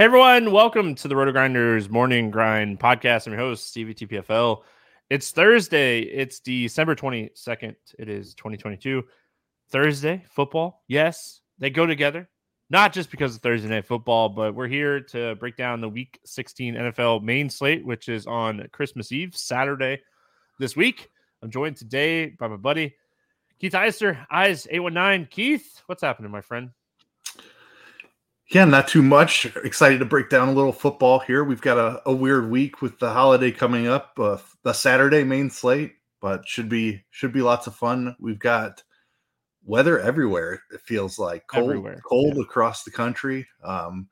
Hey everyone, welcome to the RotoGrinders Morning Grind Podcast. I'm your host, Stevie TPFL. It's Thursday. It's December 22nd. It is 2022. Thursday, football. Yes, they go together. Not just because of Thursday night football, but we're here to break down the week 16 NFL main slate, which is on Christmas Eve, Saturday this week. I'm joined today by my buddy Keith Eister, Eyes 819. Keith, what's happening, my friend? Yeah, not too much. Excited to break down a little football here. We've got a, a weird week with the holiday coming up, uh, the Saturday main slate, but should be should be lots of fun. We've got weather everywhere. It feels like cold, everywhere. cold yeah. across the country. Um,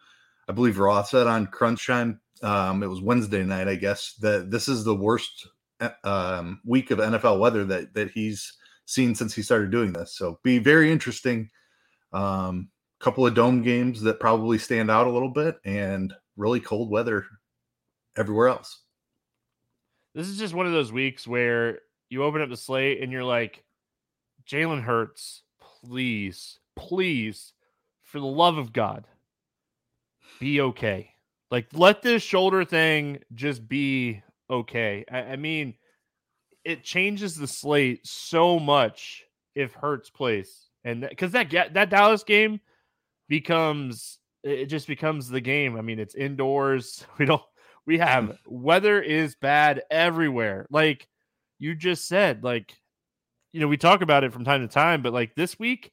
I believe Roth said on Crunch Time, um, it was Wednesday night, I guess, that this is the worst um, week of NFL weather that that he's seen since he started doing this. So be very interesting. Um, couple of dome games that probably stand out a little bit and really cold weather everywhere else. This is just one of those weeks where you open up the slate and you're like, Jalen Hurts, please, please, for the love of God, be okay. Like, let this shoulder thing just be okay. I, I mean, it changes the slate so much if Hurts plays. And because that, that that Dallas game becomes it just becomes the game. I mean, it's indoors. We don't we have weather is bad everywhere. Like you just said, like you know, we talk about it from time to time, but like this week,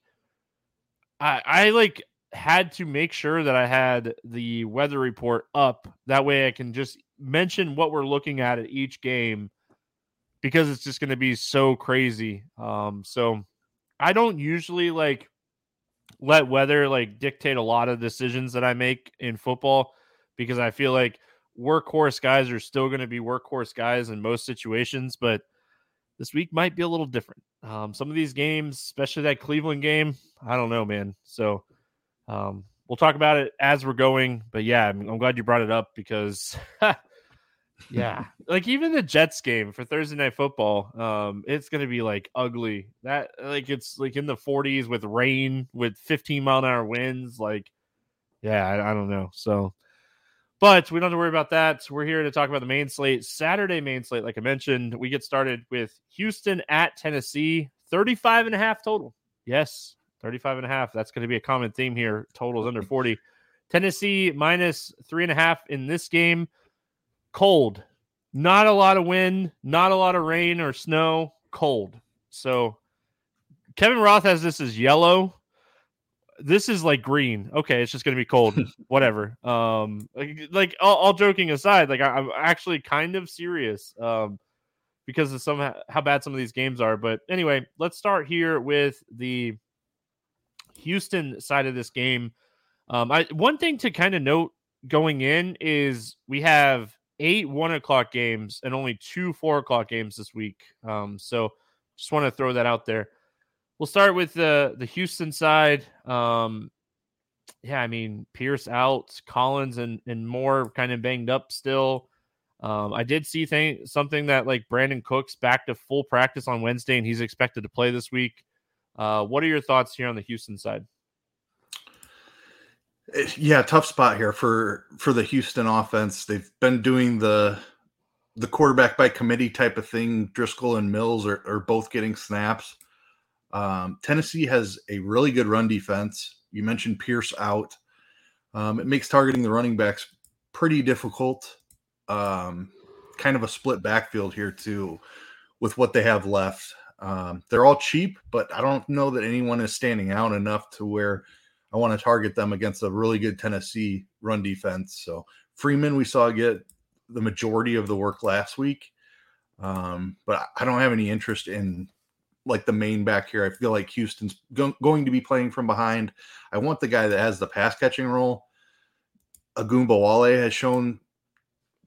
I I like had to make sure that I had the weather report up. That way I can just mention what we're looking at at each game because it's just going to be so crazy. Um so I don't usually like let weather like dictate a lot of decisions that I make in football because I feel like workhorse guys are still going to be workhorse guys in most situations, but this week might be a little different. Um, some of these games, especially that Cleveland game, I don't know, man. So um, we'll talk about it as we're going. But yeah, I'm, I'm glad you brought it up because yeah, like even the Jets game for Thursday night football, um, it's gonna be like ugly. That like it's like in the 40s with rain with 15 mile an hour winds. Like, yeah, I, I don't know. So, but we don't have to worry about that. We're here to talk about the main slate, Saturday main slate. Like I mentioned, we get started with Houston at Tennessee, 35 and a half total. Yes, 35 and a half. That's going to be a common theme here. Totals under 40. Tennessee minus three and a half in this game cold. Not a lot of wind, not a lot of rain or snow, cold. So Kevin Roth has this as yellow. This is like green. Okay, it's just gonna be cold. Whatever. Um, like, like all, all, joking aside, like I, am actually kind of serious. Um, because of some how bad some of these games are. But anyway, let's start here with the Houston side of this game. Um, I one thing to kind of note going in is we have eight one o'clock games and only two four o'clock games this week. Um, so just want to throw that out there. We'll start with the the Houston side. Um, yeah, I mean Pierce out, Collins and and more kind of banged up still. Um, I did see thing, something that like Brandin Cooks back to full practice on Wednesday, and he's expected to play this week. Uh, what are your thoughts here on the Houston side? Yeah, tough spot here for for the Houston offense. They've been doing the the quarterback by committee type of thing. Driskel and Mills are, are both getting snaps. Um, Tennessee has a really good run defense. You mentioned Pierce out. Um, it makes targeting the running backs pretty difficult. Um, kind of a split backfield here too, with what they have left. Um, they're all cheap, but I don't know that anyone is standing out enough to where I want to target them against a really good Tennessee run defense. So Freeman, we saw get the majority of the work last week, um, but I don't have any interest in like the main back here. I feel like Houston's go- going to be playing from behind. I want the guy that has the pass catching role. Agumba Ogunbowale has shown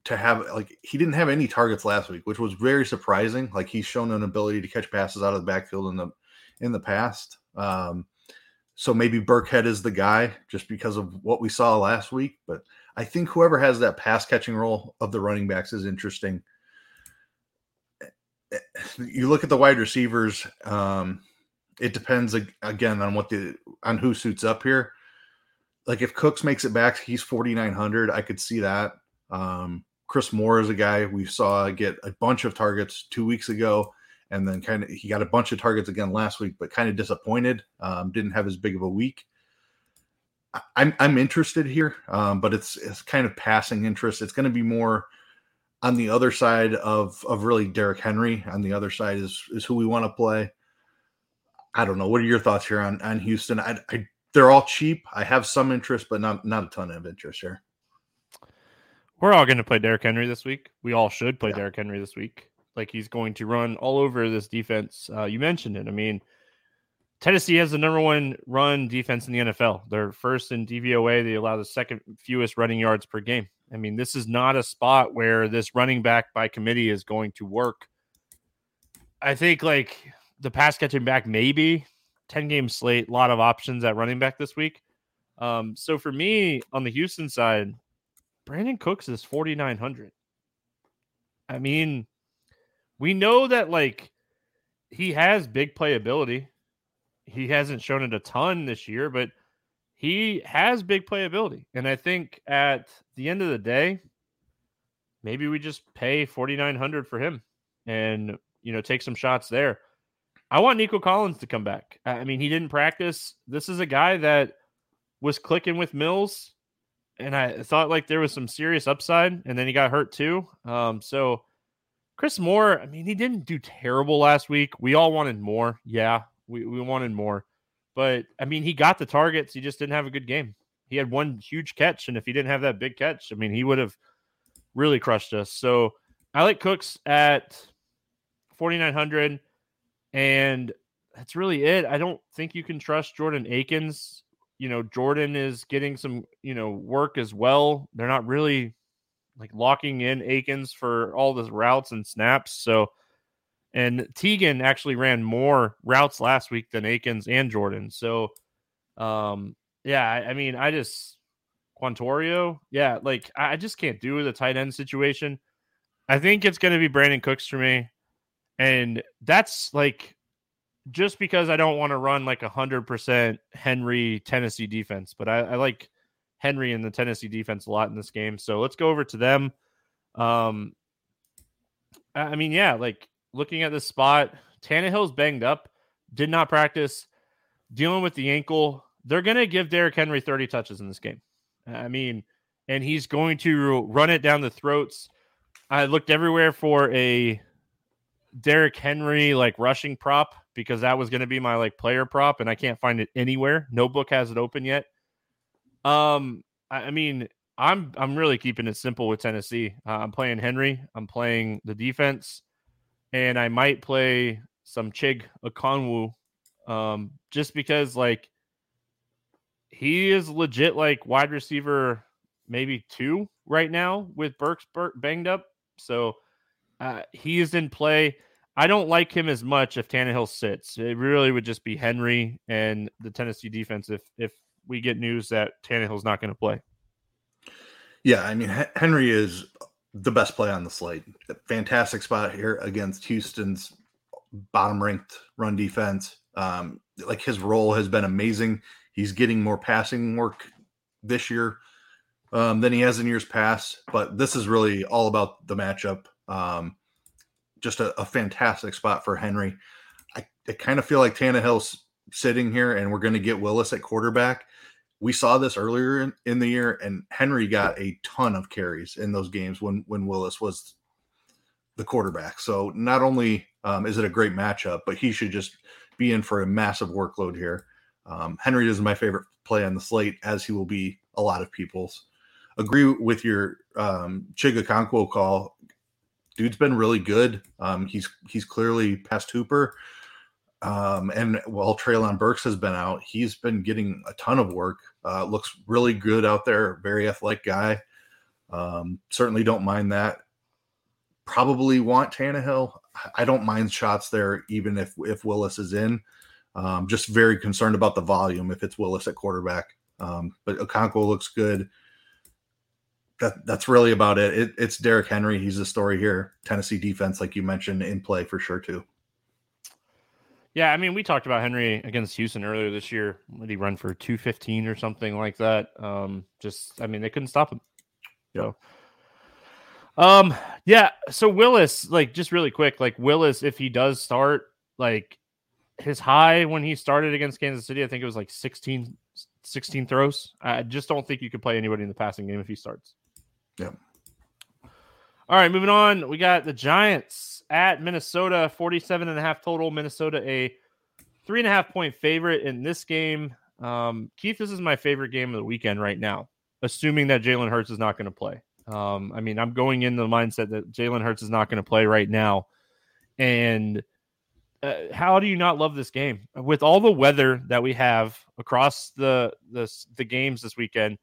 to have like he didn't have any targets last week, which was very surprising. Like he's shown an ability to catch passes out of the backfield in the in the past. Um, so maybe Burkhead is the guy just because of what we saw last week. But I think whoever has that pass catching role of the running backs is interesting. You look at the wide receivers. Um, it depends again on what the on who suits up here. Like if Cooks makes it back, he's forty nine hundred. I could see that. Um, Chris Moore is a guy we saw get a bunch of targets two weeks ago, and then kind of he got a bunch of targets again last week, but kind of disappointed. Um, didn't have as big of a week. I'm I'm interested here, um, but it's it's kind of passing interest. It's going to be more on the other side of of really Derrick Henry. On the other side is is who we want to play. I don't know. What are your thoughts here on on Houston? I, I they're all cheap. I have some interest, but not not a ton of interest here. We're all going to play Derrick Henry this week. We all should play yeah. Derrick Henry this week. Like he's going to run all over this defense. Uh, you mentioned it. I mean, Tennessee has the number one run defense in the NFL. They're first in DVOA. They allow the second fewest running yards per game. I mean, this is not a spot where this running back by committee is going to work. I think like the pass catching back, maybe 10 game slate, a lot of options at running back this week. Um, so for me on the Houston side, Brandin Cooks is 4,900. I mean, we know that like he has big playability. He hasn't shown it a ton this year, but he has big playability. And I think at the end of the day, maybe we just pay 4,900 for him and, you know, take some shots there. I want Nico Collins to come back. I mean, he didn't practice. This is a guy that was clicking with Mills and I thought like there was some serious upside, and then he got hurt too. Um, so Chris Moore, I mean, he didn't do terrible last week. We all wanted more. Yeah, we, we wanted more. But I mean, he got the targets. He just didn't have a good game. He had one huge catch, and if he didn't have that big catch, I mean, he would have really crushed us. So I like Cooks at 4,900, and that's really it. I don't think you can trust Jordan Akins you know, Jordan is getting some, you know, work as well. They're not really like locking in Akins for all the routes and snaps. So, and Teagan actually ran more routes last week than Akins and Jordan. So, um, yeah, I, I mean, I just Quitoriano, yeah, like I just can't do the tight end situation. I think it's going to be Brandin Cooks for me, and that's like just because I don't want to run like a hundred percent Henry Tennessee defense, but I, I, like Henry and the Tennessee defense a lot in this game. So let's go over to them. Um, I mean, yeah, like looking at this spot, Tannehill's banged up, did not practice, dealing with the ankle. They're gonna give Derrick Henry 30 touches in this game. I mean, and he's going to run it down the throats. I looked everywhere for a Derrick Henry like rushing prop because that was going to be my like player prop, and I can't find it anywhere. No book has it open yet. Um, I, I mean, I'm I'm really keeping it simple with Tennessee. Uh, I'm playing Henry. I'm playing the defense, and I might play some Chig Okonkwo, um, just because like he is legit like wide receiver maybe two right now with Burks banged up. So uh, he is in play. I don't like him as much if Tannehill sits. It really would just be Henry and the Tennessee defense if if we get news that Tannehill's not going to play. Yeah, I mean Henry is the best play on the slate. Fantastic spot here against Houston's bottom ranked run defense. Um, like his role has been amazing. He's getting more passing work this year um, than he has in years past. But this is really all about the matchup. Um, just a, a, fantastic spot for Henry. I, I kind of feel like Tannehill's sitting here, and we're going to get Willis at quarterback. We saw this earlier in, in, the year, and Henry got a ton of carries in those games when when Willis was the quarterback. So not only um, is it a great matchup, but he should just be in for a massive workload here. Um, Henry is my favorite play on the slate, as he will be a lot of people's. Agree with your um, Chig Okonkwo call. Dude's been really good. Um, he's he's clearly past Hooper. Um, and while Treylon Burks has been out, he's been getting a ton of work. Uh, looks really good out there. Very athletic guy. Um, certainly don't mind that. Probably want Tannehill. I don't mind shots there, even if if Willis is in. Um, just very concerned about the volume if it's Willis at quarterback. Um, but Okonkwo looks good. That that's really about it. it. It's Derrick Henry. He's the story here. Tennessee defense, like you mentioned, in play for sure too. Yeah, I mean, we talked about Henry against Houston earlier this year. Did he run for two fifteen or something like that? Um, just, I mean, they couldn't stop him. So, um, yeah. So Willis, like, just really quick, like Willis, if he does start, like his high when he started against Kansas City, I think it was like 16, 16 throws. I just don't think you could play anybody in the passing game if he starts. Yeah. All right, moving on. We got the Giants at Minnesota, 47 and a half total. Minnesota, a three and a half point favorite in this game. Um, Keith, this is my favorite game of the weekend right now, assuming that Jalen Hurts is not going to play. Um, I mean, I'm going in the mindset that Jalen Hurts is not going to play right now. And uh, how do you not love this game with all the weather that we have across the the the games this weekend?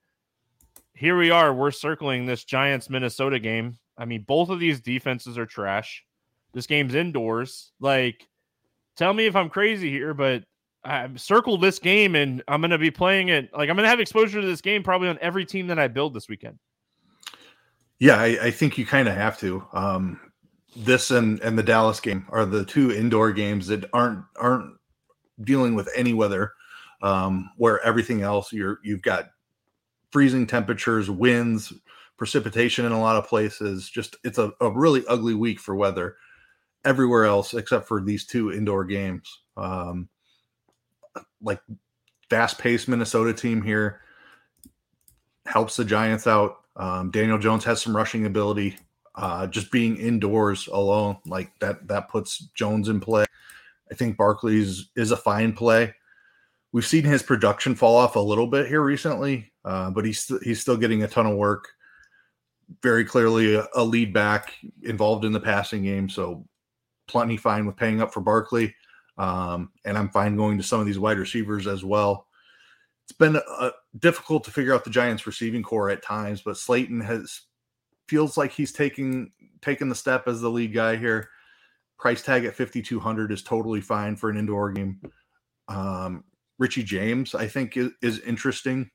Here we are. We're circling this Giants Minnesota game. I mean, both of these defenses are trash. This game's indoors. Like, tell me if I'm crazy here, but I've circled this game and I'm going to be playing it. Like, I'm going to have exposure to this game probably on every team that I build this weekend. Yeah, I, I think you kind of have to. Um, this and and the Dallas game are the two indoor games that aren't aren't dealing with any weather. Um, where everything else you're you've got freezing temperatures, winds, precipitation in a lot of places. Just it's a, a really ugly week for weather everywhere else except for these two indoor games. Um, like fast paced Minnesota team here helps the Giants out. Um, Daniel Jones has some rushing ability uh, just being indoors alone, like that, that puts Jones in play. I think Barkley's is a fine play. We've seen his production fall off a little bit here recently, uh, but he's st- he's still getting a ton of work. Very clearly a, a, lead back involved in the passing game, so plenty fine with paying up for Barkley. Um, and I'm fine going to some of these wide receivers as well. It's been uh, difficult to figure out the Giants' receiving corps at times, but Slayton has feels like he's taking taking the step as the lead guy here. Price tag at 5200 is totally fine for an indoor game. Um, Richie James, I think, is, is interesting.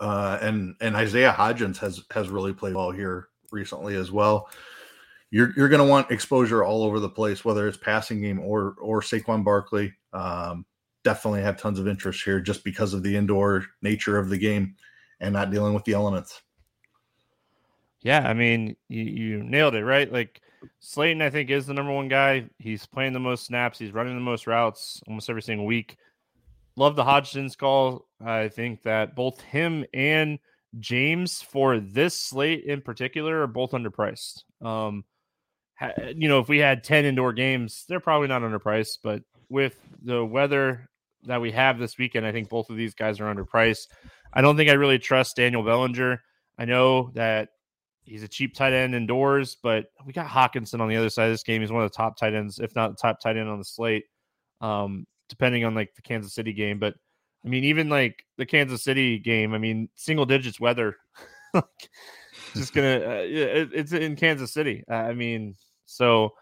Uh, and and Isaiah Hodgins has has really played well here recently as well. You're you're going to want exposure all over the place, whether it's passing game or or Saquon Barkley. Um, definitely have tons of interest here just because of the indoor nature of the game and not dealing with the elements. Yeah, I mean, you, you nailed it, right? Like Slayton, I think, is the number one guy. He's playing the most snaps. He's running the most routes almost every single week. Love the Hodgins call. I think that both him and James for this slate in particular are both underpriced. Um, you know, if we had 10 indoor games, they're probably not underpriced, but with the weather that we have this weekend, I think both of these guys are underpriced. I don't think I really trust Daniel Bellinger. I know that he's a cheap tight end indoors, but we got Hockenson on the other side of this game. He's one of the top tight ends, if not the top tight end on the slate, um, depending on like the Kansas City game. But I mean, even like the Kansas City game, I mean, single digits weather, like, just gonna uh, it, it's in Kansas City. Uh, I mean, so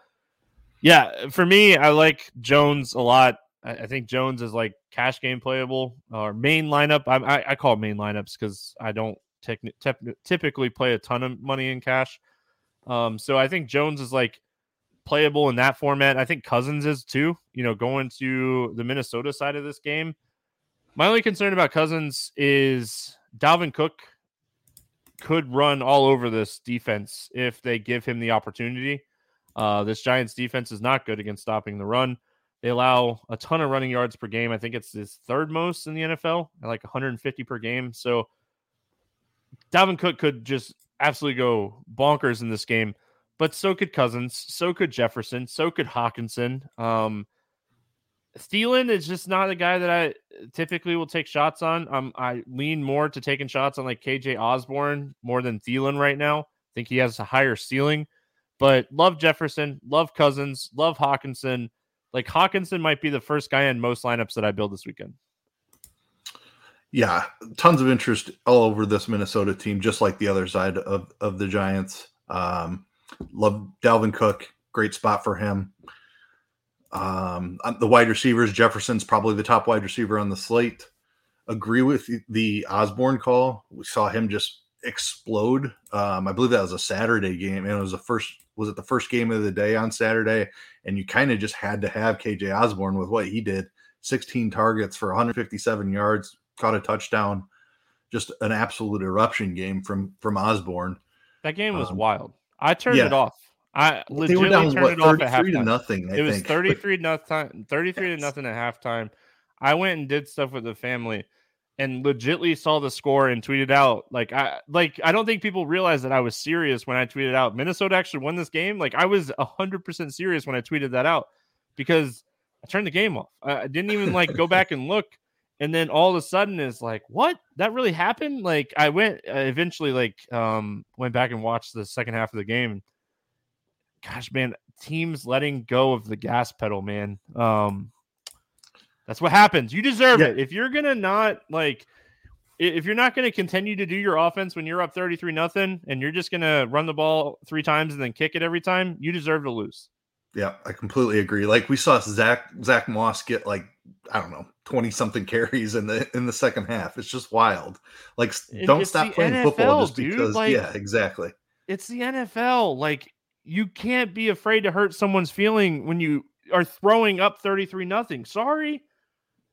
Yeah, for me, I like Jones a lot. I, I think Jones is like cash game playable or main lineup. I, I, I call main lineups because I don't tep- typically play a ton of money in cash. Um, so I think Jones is like playable in that format. I think Cousins is too. You know, going to the Minnesota side of this game. My only concern about Cousins is Dalvin Cook could run all over this defense if they give him the opportunity. Uh, this Giants defense is not good against stopping the run. They allow a ton of running yards per game. I think it's his third most in the NFL like 150 per game. So Dalvin Cook could just absolutely go bonkers in this game, but so could Cousins, so could Jefferson, so could Hockenson. Um, Thielen is just not a guy that I typically will take shots on. Um, I lean more to taking shots on like KJ Osborne more than Thielen right now. I think he has a higher ceiling, but love Jefferson, love Cousins, love Hockenson. Like Hockenson might be the first guy in most lineups that I build this weekend. Yeah, tons of interest all over this Minnesota team, just like the other side of, of the Giants. Um, love Dalvin Cook, great spot for him. Um, the wide receivers, Jefferson's probably the top wide receiver on the slate. Agree with the Osborne call. We saw him just explode. Um, I believe that was a Saturday game, and it was the first. Was it the first game of the day on Saturday? And you kind of just had to have KJ Osborne with what he did. 16 targets for 157 yards, caught a touchdown. Just an absolute eruption game from from Osborne. That game was um, wild. I turned yeah. it off. I legitimately down, turned what, it off at halftime. To nothing. I it was 33 nothing 33 yes. to nothing at halftime. I went and did stuff with the family and legitly saw the score and tweeted out like I like I don't think people realize that I was serious when I tweeted out Minnesota actually won this game. Like I was 100% serious when I tweeted that out because I turned the game off. I didn't even like go back and look and then all of a sudden it's like what that really happened like i went uh, eventually like um went back and watched the second half of the game gosh man teams letting go of the gas pedal man um that's what happens you deserve yeah. it if you're gonna not like if you're not going to continue to do your offense when you're up 33 nothing and you're just going to run the ball three times and then kick it every time you deserve to lose yeah i completely agree like we saw zach zach moss get like i don't know 20 something carries in the in the second half. It's just wild. Like don't it's stop playing NFL, football just dude. because like, yeah, exactly. It's the NFL. Like you can't be afraid to hurt someone's feeling when you are throwing up 33 nothing. Sorry.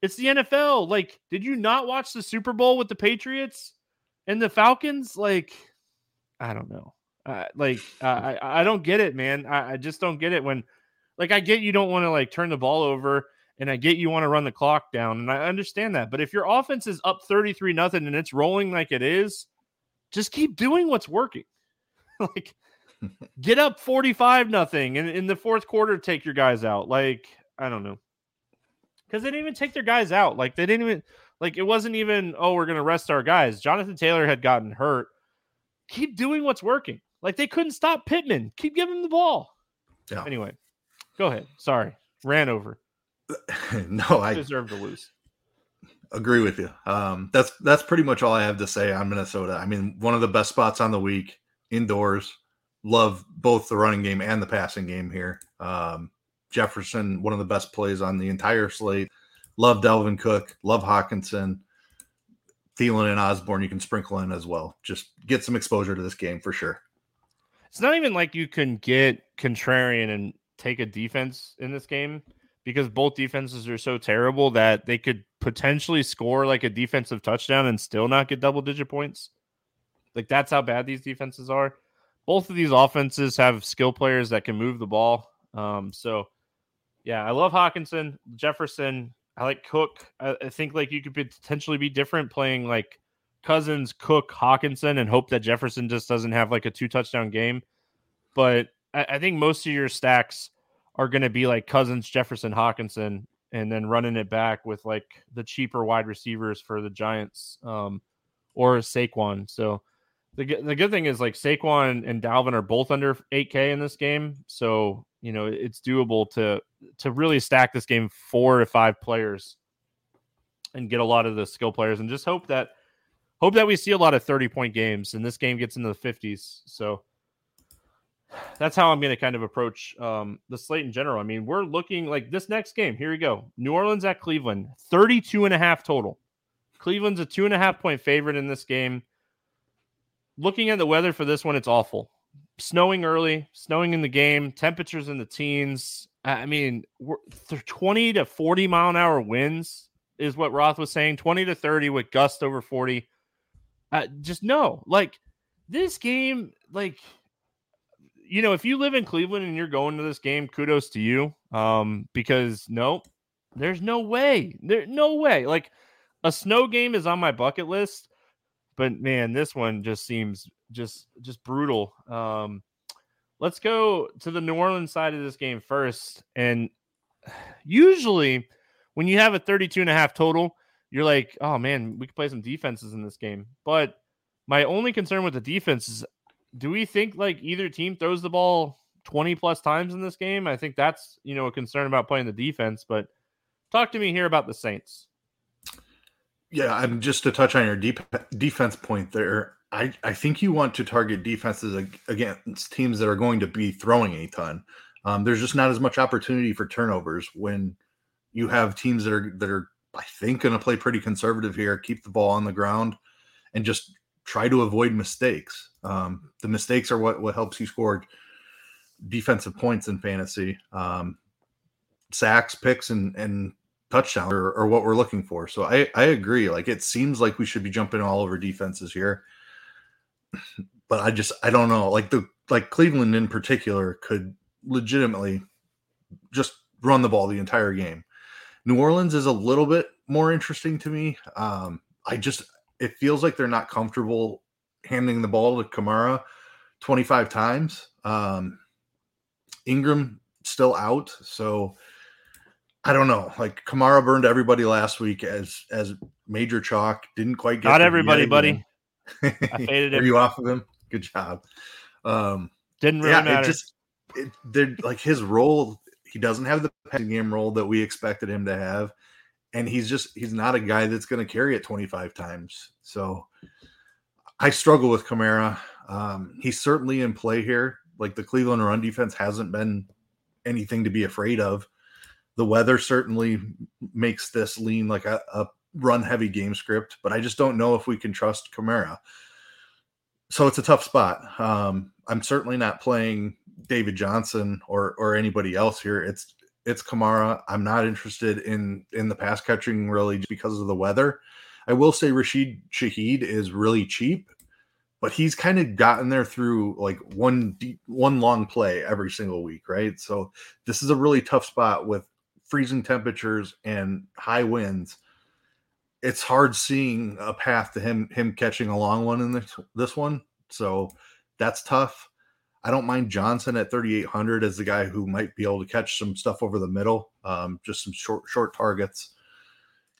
It's the NFL. Like did you not watch the Super Bowl with the Patriots and the Falcons? Like I don't know. Uh, like uh, I I don't get it, man. I, I just don't get it when like I get you don't want to like turn the ball over and I get you want to run the clock down, and I understand that. But if your offense is up 33 nothing and it's rolling like it is, just keep doing what's working. like get up 45 nothing and in the fourth quarter take your guys out. Like, I don't know. Because they didn't even take their guys out. Like they didn't even like it wasn't even, oh, we're gonna rest our guys. Jonathan Taylor had gotten hurt. Keep doing what's working. Like they couldn't stop Pittman. Keep giving him the ball. Yeah. Anyway, go ahead. Sorry. Ran over. no, I deserve to lose. Agree with you. Um, that's that's pretty much all I have to say on Minnesota. I mean, one of the best spots on the week indoors. Love both the running game and the passing game here. Um, Jefferson, one of the best plays on the entire slate. Love Dalvin Cook. Love Hockenson, Thielen and Osborne. you can sprinkle in as well. Just get some exposure to this game for sure. It's not even like you can get contrarian and take a defense in this game because both defenses are so terrible that they could potentially score like a defensive touchdown and still not get double digit points. Like that's how bad these defenses are. Both of these offenses have skill players that can move the ball. Um, so yeah, I love Hockenson, Jefferson. I like Cook. I, I think like you could potentially be different playing like Cousins, Cook, Hockenson, and hope that Jefferson just doesn't have like a two touchdown game. But I, I think most of your stacks are going to be like Cousins, Jefferson, Hockenson, and then running it back with like the cheaper wide receivers for the Giants um, or Saquon. So the, the good thing is like Saquon and Dalvin are both under 8K in this game. So, you know, it's doable to to really stack this game four to five players and get a lot of the skill players and just hope that hope that we see a lot of 30 point games and this game gets into the 50s. So that's how I'm going to kind of approach um, the slate in general. I mean, we're looking like this next game. Here we go. New Orleans at Cleveland, 32 and a half total. Cleveland's a two and a half point favorite in this game. Looking at the weather for this one, it's awful. Snowing early, snowing in the game, temperatures in the teens. I mean, 20 to 40 mile an hour winds is what Roth was saying 20 to 30 with gusts over 40. Uh, just no, like this game, like you know, if you live in Cleveland and you're going to this game, kudos to you. Um, because no, there's no way. There no way. Like a snow game is on my bucket list, but man, this one just seems just just brutal. Um, let's go to the New Orleans side of this game first. And usually when you have a 32 and a half total, you're like, oh man, we could play some defenses in this game. But my only concern with the defense is do we think like either team throws the ball 20 plus times in this game? I think that's, you know, a concern about playing the defense. But talk to me here about the Saints. Yeah, I'm just to touch on your deep defense point there. I, I think you want to target defenses against teams that are going to be throwing a ton. Um, there's just not as much opportunity for turnovers when you have teams that are that are I think going to play pretty conservative here, keep the ball on the ground, and just try to avoid mistakes. Um, the mistakes are what what helps you score defensive points in fantasy. Um, sacks, picks, and and touchdowns or, are, what we're looking for. So I I agree. Like it seems like we should be jumping all over defenses here, but I just I don't know. Like the like Cleveland in particular could legitimately just run the ball the entire game. New Orleans is a little bit more interesting to me. Um, I just it feels like they're not comfortable handing the ball to Kamara 25 times. Um, Ingram still out, so I don't know. Like Kamara burned everybody last week as as major chalk. Didn't quite get not everybody, buddy. I faded Are you off of him? Good job. Um, Didn't really yeah, matter. It just it, they're like his role. He doesn't have the passing game role that we expected him to have and he's just he's not a guy that's going to carry it 25 times. So I struggle with Kamara. Um, he's certainly in play here. Like the Cleveland run defense hasn't been anything to be afraid of. The weather certainly makes this lean like a, a run heavy game script, but I just don't know if we can trust Kamara. So it's a tough spot. Um, I'm certainly not playing David Johnson or or anybody else here. It's it's Kamara. I'm not interested in in the pass catching really because of the weather. I will say Rashid Shaheed is really cheap, but he's kind of gotten there through like one deep, one long play every single week, right? So this is a really tough spot with freezing temperatures and high winds. It's hard seeing a path to him him catching a long one in this this one. So that's tough. I don't mind Johnson at 3,800 as the guy who might be able to catch some stuff over the middle, um, just some short short targets.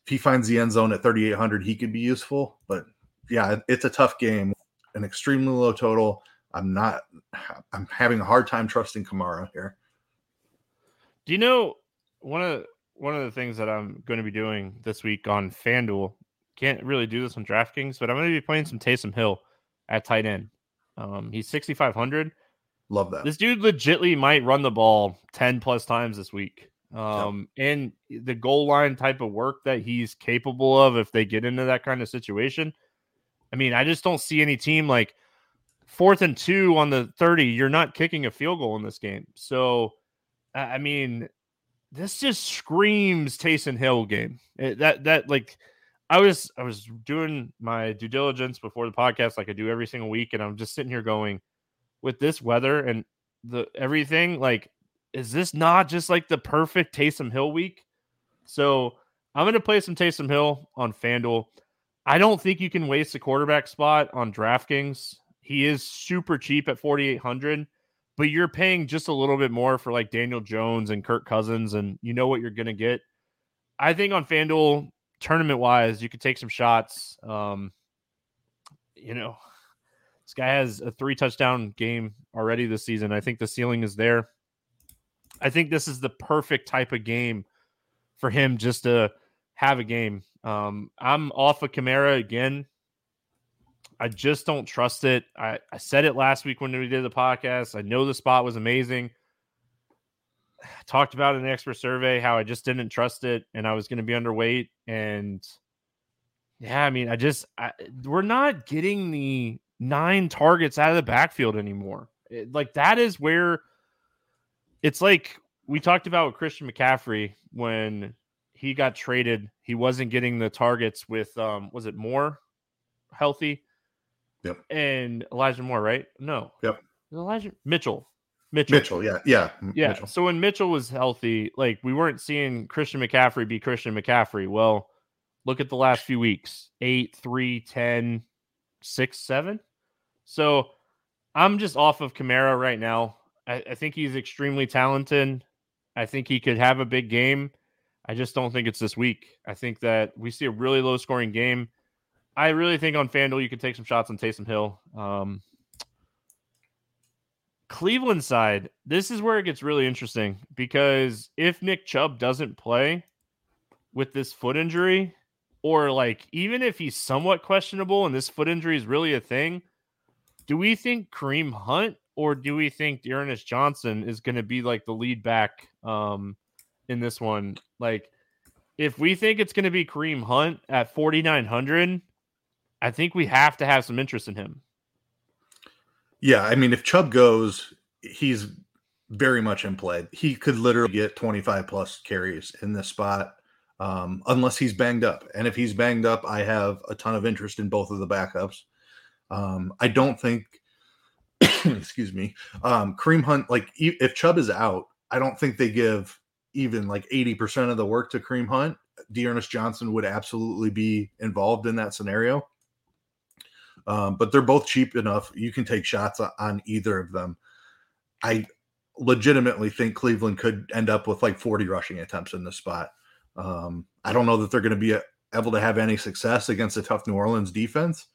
If he finds the end zone at 3,800, he could be useful. But yeah, it's a tough game, an extremely low total. I'm not. I'm having a hard time trusting Kamara here. Do you know one of one of the things that I'm going to be doing this week on FanDuel? Can't really do this on DraftKings, but I'm going to be playing some Taysom Hill at tight end. Um, he's 6,500. Love that. This dude legitly might run the ball 10 plus times this week. Um, yep. and the goal line type of work that he's capable of if they get into that kind of situation. I mean, I just don't see any team like fourth and two on the 30. You're not kicking a field goal in this game. So, I mean, this just screams Taysom Hill game. It, that, that, like, I was, I was doing my due diligence before the podcast, like I do every single week, and I'm just sitting here going, with this weather and the everything, like, is this not just like the perfect Taysom Hill week? So I'm going to play some Taysom Hill on FanDuel. I don't think you can waste a quarterback spot on DraftKings. He is super cheap at 4,800, but you're paying just a little bit more for like Daniel Jones and Kirk Cousins, and you know what you're going to get. I think on FanDuel, tournament wise, you could take some shots. Um, you know, this guy has a three touchdown game already this season. I think the ceiling is there. I think this is the perfect type of game for him just to have a game. Um, I'm off of Kamara again. I just don't trust it. I, I said it last week when we did the podcast. I know the spot was amazing. I talked about in the expert survey how I just didn't trust it and I was going to be underweight. And yeah, I mean, I just, I, we're not getting the nine targets out of the backfield anymore. It, like, that is where it's like we talked about with Christian McCaffrey when he got traded. He wasn't getting the targets with, um, was it more healthy? Yep. And Elijah Moore, right? No. Yep. Elijah Mitchell. Mitchell. Mitchell, yeah, yeah, Yeah. Mitchell. So when Mitchell was healthy, like we weren't seeing Christian McCaffrey be Christian McCaffrey. Well, look at the last few weeks 8, three, ten, six, 7. So I'm just off of Kamara right now. I, I think he's extremely talented. I think he could have a big game. I just don't think it's this week. I think that we see a really low scoring game. I really think on FanDuel you could take some shots on Taysom Hill. Um, Cleveland side, this is where it gets really interesting because if Nick Chubb doesn't play with this foot injury, or like even if he's somewhat questionable and this foot injury is really a thing, do we think Kareem Hunt or do we think Ernest Johnson is going to be like the lead back um, in this one? Like, if we think it's going to be Kareem Hunt at 4,900, I think we have to have some interest in him. Yeah, I mean, if Chubb goes, he's very much in play. He could literally get 25 plus carries in this spot, um, unless he's banged up. And if he's banged up, I have a ton of interest in both of the backups. Um, I don't think, excuse me, um, Kareem Hunt, like if Chubb is out, I don't think they give even like 80% of the work to Kareem Hunt. D'Ernest Johnson would absolutely be involved in that scenario. Um, but they're both cheap enough. You can take shots on either of them. I legitimately think Cleveland could end up with like 40 rushing attempts in this spot. Um, I don't know that they're going to be a, able to have any success against a tough New Orleans defense,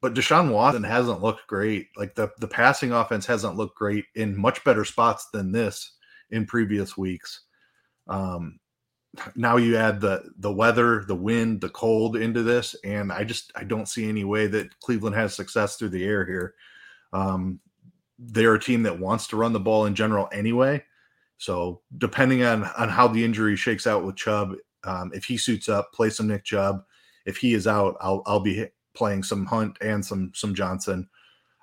but Deshaun Watson hasn't looked great. Like the, the passing offense hasn't looked great in much better spots than this in previous weeks. Um, now you add the the weather, the wind, the cold into this, and I just I don't see any way that Cleveland has success through the air here. Um, they're a team that wants to run the ball in general anyway. So depending on on how the injury shakes out with Chubb, um, if he suits up, play some Nick Chubb. If he is out, I'll I'll be playing some Hunt and some some Johnson.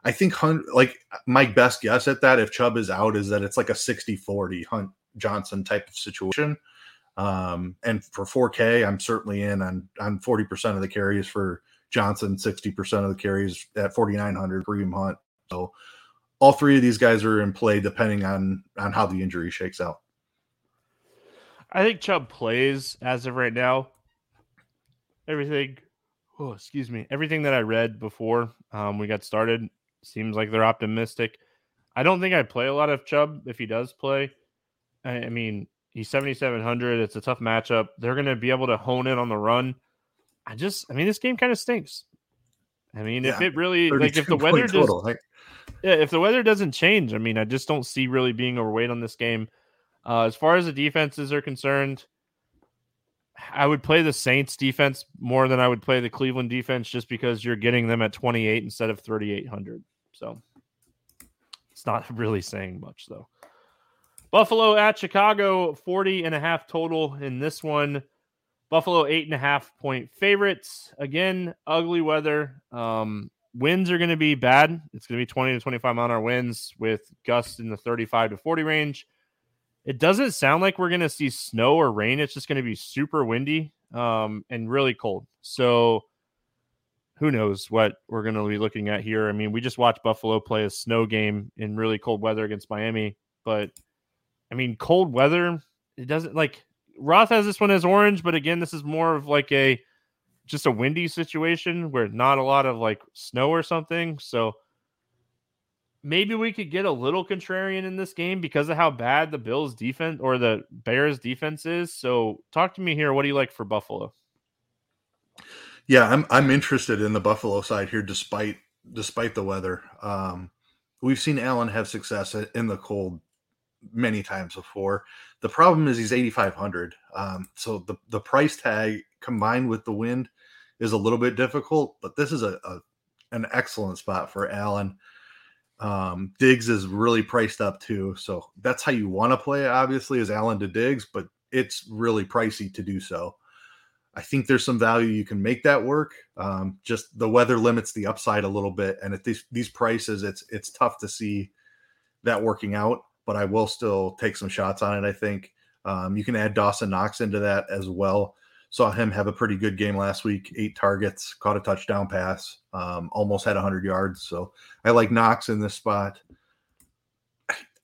I think Hunt like my best guess at that if Chubb is out is that it's like a 60-40 Hunt Johnson type of situation. Um, and for 4K, I'm certainly in on on 40% of the carries for Johnson, 60% of the carries at 4,900 Kareem Hunt. So all three of these guys are in play depending on on how the injury shakes out. I think Chubb plays as of right now. Everything, oh, excuse me, everything that I read before um, we got started seems like they're optimistic. I don't think I'd play a lot of Chubb if he does play. I, I mean, he's 7,700. It's a tough matchup. They're going to be able to hone in on the run. I just, I mean, this game kind of stinks. I mean, yeah, if it really, like, if the weather just, like, yeah, if the weather doesn't change, I mean, I just don't see really being overweight on this game. Uh, as far as the defenses are concerned, I would play the Saints defense more than I would play the Cleveland defense just because you're getting them at 28 instead of 3,800. So it's not really saying much, though. Buffalo at Chicago, 40 and a half total in this one. Buffalo, eight and a half point favorites. Again, ugly weather. Um, winds are going to be bad. It's going to be 20 to 25 mile an hour winds with gusts in the 35 to 40 range. It doesn't sound like we're going to see snow or rain. It's just going to be super windy um, and really cold. So who knows what we're going to be looking at here. I mean, we just watched Buffalo play a snow game in really cold weather against Miami, but I mean, cold weather, it doesn't like Roth has this one as orange, but again, this is more of like a just a windy situation where not a lot of like snow or something. So maybe we could get a little contrarian in this game because of how bad the Bills defense or the Bears defense is. So talk to me here. What do you like for Buffalo? Yeah, I'm I'm interested in the Buffalo side here despite despite the weather. Um, we've seen Allen have success in the cold many times before. The problem is he's 8,500. Um, so the, the price tag combined with the wind is a little bit difficult, but this is a, a an excellent spot for Allen. Um, Diggs is really priced up too, so that's how you want to play. Obviously, is Allen to Diggs, but it's really pricey to do so. I think there's some value you can make that work. Um, just the weather limits the upside a little bit, and at these these prices, it's it's tough to see that working out. But I will still take some shots on it. I think um, you can add Dawson Knox into that as well. Saw him have a pretty good game last week. Eight targets, caught a touchdown pass, um, almost had 100 yards. So I like Knox in this spot.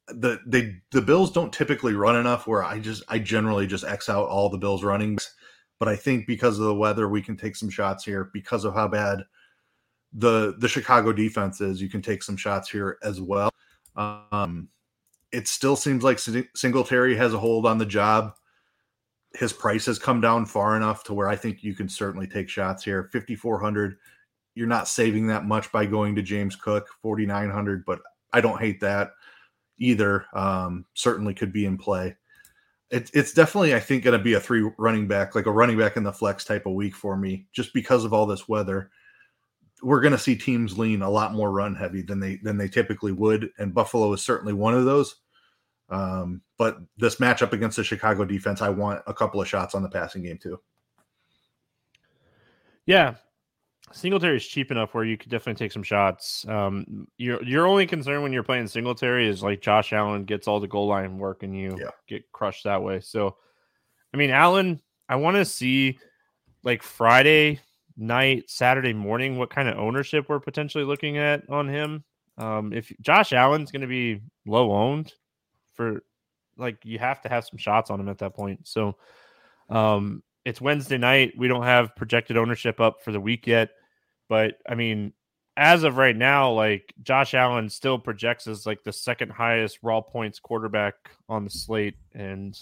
The they the Bills don't typically run enough where I just I generally just X out all the Bills running but I think because of the weather, we can take some shots here. Because of how bad the the Chicago defense is, you can take some shots here as well. Um, it still seems like Singletary has a hold on the job. His price has come down far enough to where I think you can certainly take shots here. 5400 you're not saving that much by going to James Cook 4900 but I don't hate that either. Um, certainly could be in play it, it's definitely I think going to be a three running back, like a running back in the flex type of week for me, just because of all this weather. We're going to see teams lean a lot more run heavy than they than they typically would, and Buffalo is certainly one of those. Um, but this matchup against the Chicago defense, I want a couple of shots on the passing game too. Yeah, Singletary is cheap enough where you could definitely take some shots. Um, your your only concern when you're playing Singletary is like Josh Allen gets all the goal line work and you yeah. get crushed that way. So, I mean, Allen, I want to see like Friday night, Saturday morning, what kind of ownership we're potentially looking at on him. Um, if Josh Allen's going to be low owned for like, you have to have some shots on him at that point. So, um, it's Wednesday night. We don't have projected ownership up for the week yet. But I mean, as of right now, like Josh Allen still projects as like the second highest raw points quarterback on the slate. And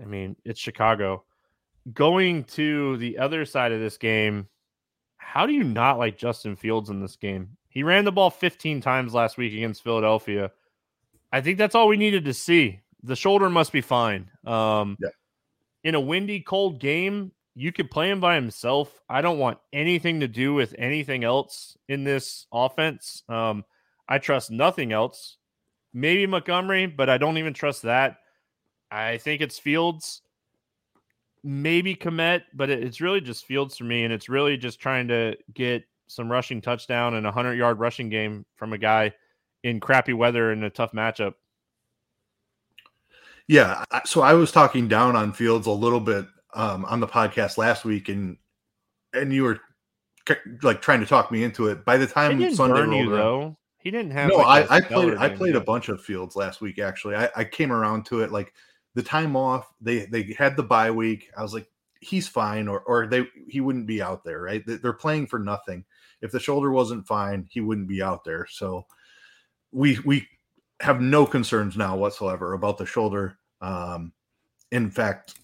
I mean, it's Chicago. Going to the other side of this game, how do you not like Justin Fields in this game? He ran the ball 15 times last week against Philadelphia. I think that's all we needed to see. The shoulder must be fine. Um, yeah. In a windy, cold game, you could play him by himself. I don't want anything to do with anything else in this offense. Um, I trust nothing else. Maybe Montgomery, but I don't even trust that. I think it's Fields, maybe Kmet, but it's really just Fields for me. And it's really just trying to get some rushing touchdown and a 100 yard rushing game from a guy in crappy weather in a tough matchup. Yeah. So I was talking down on Fields a little bit um, on the podcast last week, and and you were like trying to talk me into it. By the time Sunday rolled you, though, he didn't have. No, like I, I played. I played a bunch of fields last week. Actually, I, I came around to it like the time off. They they had the bye week. I was like, he's fine, or or they he wouldn't be out there, right? They're playing for nothing. If the shoulder wasn't fine, he wouldn't be out there. So we we have no concerns now whatsoever about the shoulder. Um, in fact,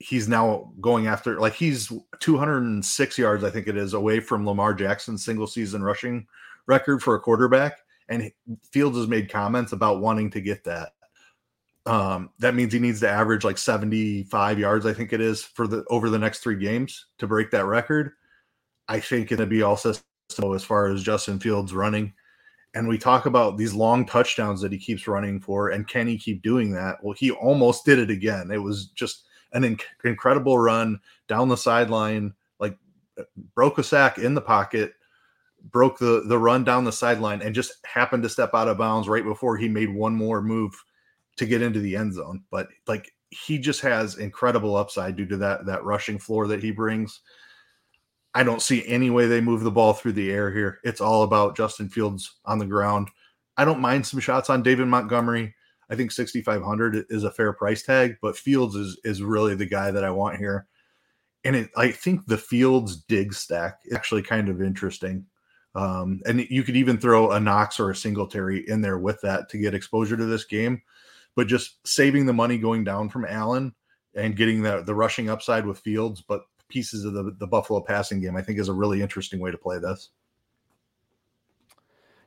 he's now going after like he's 206 yards, I think it is, away from Lamar Jackson's single season rushing record for a quarterback. And Fields has made comments about wanting to get that. Um, that means he needs to average like 75 yards, I think it is, for the over the next three games to break that record. I think it'll be all system as far as Justin Fields running. And we talk about these long touchdowns that he keeps running for, and can he keep doing that? Well, he almost did it again. It was just an inc- incredible run down the sideline, like uh, broke a sack in the pocket, broke the the run down the sideline, and just happened to step out of bounds right before he made one more move to get into the end zone. But like he just has incredible upside due to that that rushing floor that he brings. I don't see any way they move the ball through the air here. It's all about Justin Fields on the ground. I don't mind some shots on David Montgomery. I think 6500 is a fair price tag, but Fields is is really the guy that I want here. And it, I think the Fields Diggs stack is actually kind of interesting. Um, and you could even throw a Knox or a Singletary in there with that to get exposure to this game. But just saving the money going down from Allen and getting the the rushing upside with Fields, but pieces of the, the Buffalo passing game, I think is a really interesting way to play this.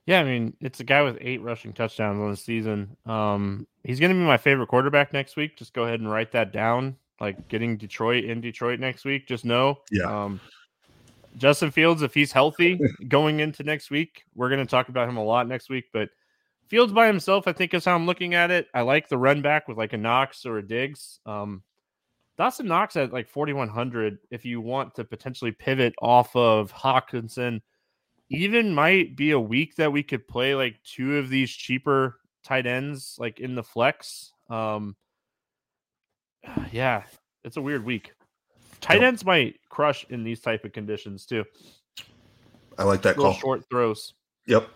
Yeah, I mean, it's a guy with eight rushing touchdowns on the season. Um, he's going to be my favorite quarterback next week. Just go ahead and write that down. Like getting Detroit in Detroit next week. Just know. Yeah. Um, Justin Fields, if he's healthy going into next week, we're going to talk about him a lot next week. But Fields by himself, I think is how I'm looking at it. I like the run back with like a Knox or a Diggs. Um, Dawson Knox at like 4,100. If you want to potentially pivot off of Hockenson, even might be a week that we could play like two of these cheaper tight ends like in the flex. Um, yeah, it's a weird week. Tight ends might crush in these type of conditions too. I like that Little call. short throws. Yep.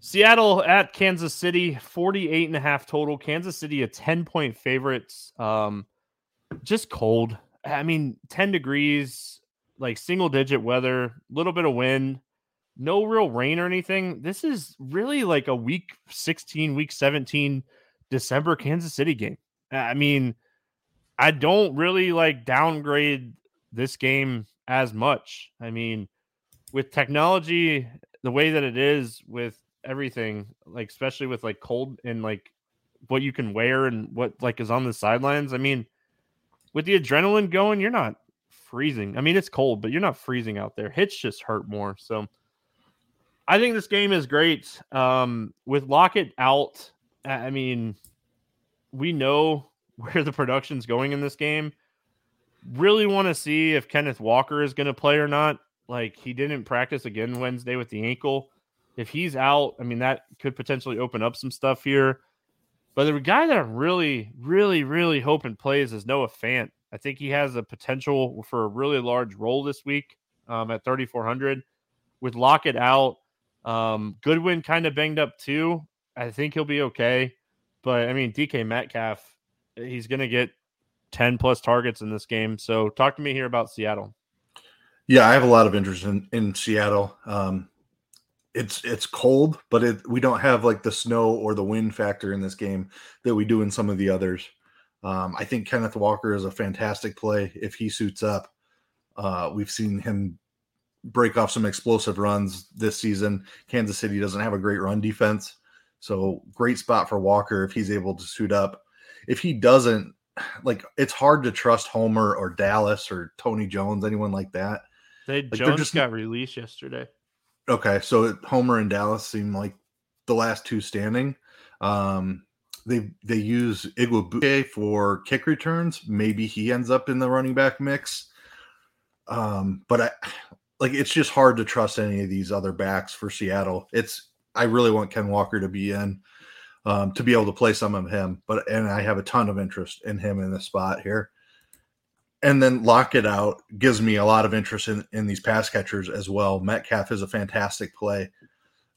Seattle at Kansas City, 48 and a half total. Kansas City, a 10 point favorites. Um, just cold. I mean, 10 degrees, like single digit weather, A little bit of wind, no real rain or anything. This is really like a week 16, week 17 December Kansas City game. I mean, I don't really like downgrade this game as much. I mean, with technology the way that it is with everything, like especially with like cold and like what you can wear and what like is on the sidelines. I mean, with the adrenaline going, you're not freezing. I mean, it's cold, but you're not freezing out there. Hits just hurt more. So I think this game is great. Um, with Lockett out, I mean, we know where the production's going in this game. Really want to see if Kenneth Walker is going to play or not. Like he didn't practice again Wednesday with the ankle. If he's out, I mean that could potentially open up some stuff here. But the guy that I'm really, really, really hoping plays is Noah Fant. I think he has a potential for a really large role this week um, at 3,400. With Lockett out, um, Goodwin kind of banged up too. I think he'll be okay. But I mean, DK Metcalf, he's going to get 10 plus targets in this game. So talk to me here about Seattle. Yeah, I have a lot of interest in, in Seattle. Um, it's it's cold, but it, we don't have like the snow or the wind factor in this game that we do in some of the others. Um, I think Kenneth Walker is a fantastic play if he suits up. Uh, we've seen him break off some explosive runs this season. Kansas City doesn't have a great run defense, so great spot for Walker if he's able to suit up. If he doesn't, like it's hard to trust Homer or Dallas or Tony Jones, anyone like that. They Like, Jones just- got released yesterday. Okay, so Homer and Dallas seem like the last two standing. Um, they they use Igwebuike for kick returns. Maybe he ends up in the running back mix. Um, but I like it's just hard to trust any of these other backs for Seattle. It's I really want Ken Walker to be in um, to be able to play some of him, but and I have a ton of interest in him in the spot here. And then Lockett out gives me a lot of interest in, in these pass catchers as well. Metcalf is a fantastic play.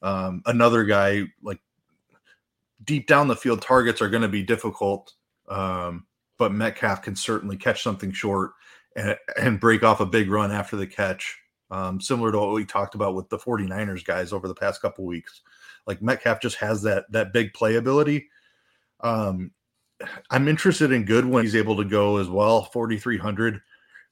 Um, another guy like deep down the field targets are going to be difficult, um, but Metcalf can certainly catch something short and, and break off a big run after the catch, um, similar to what we talked about with the 49ers guys over the past couple weeks. Like Metcalf just has that that big playability. Um, I'm interested in Goodwin he's able to go as well. 4,300.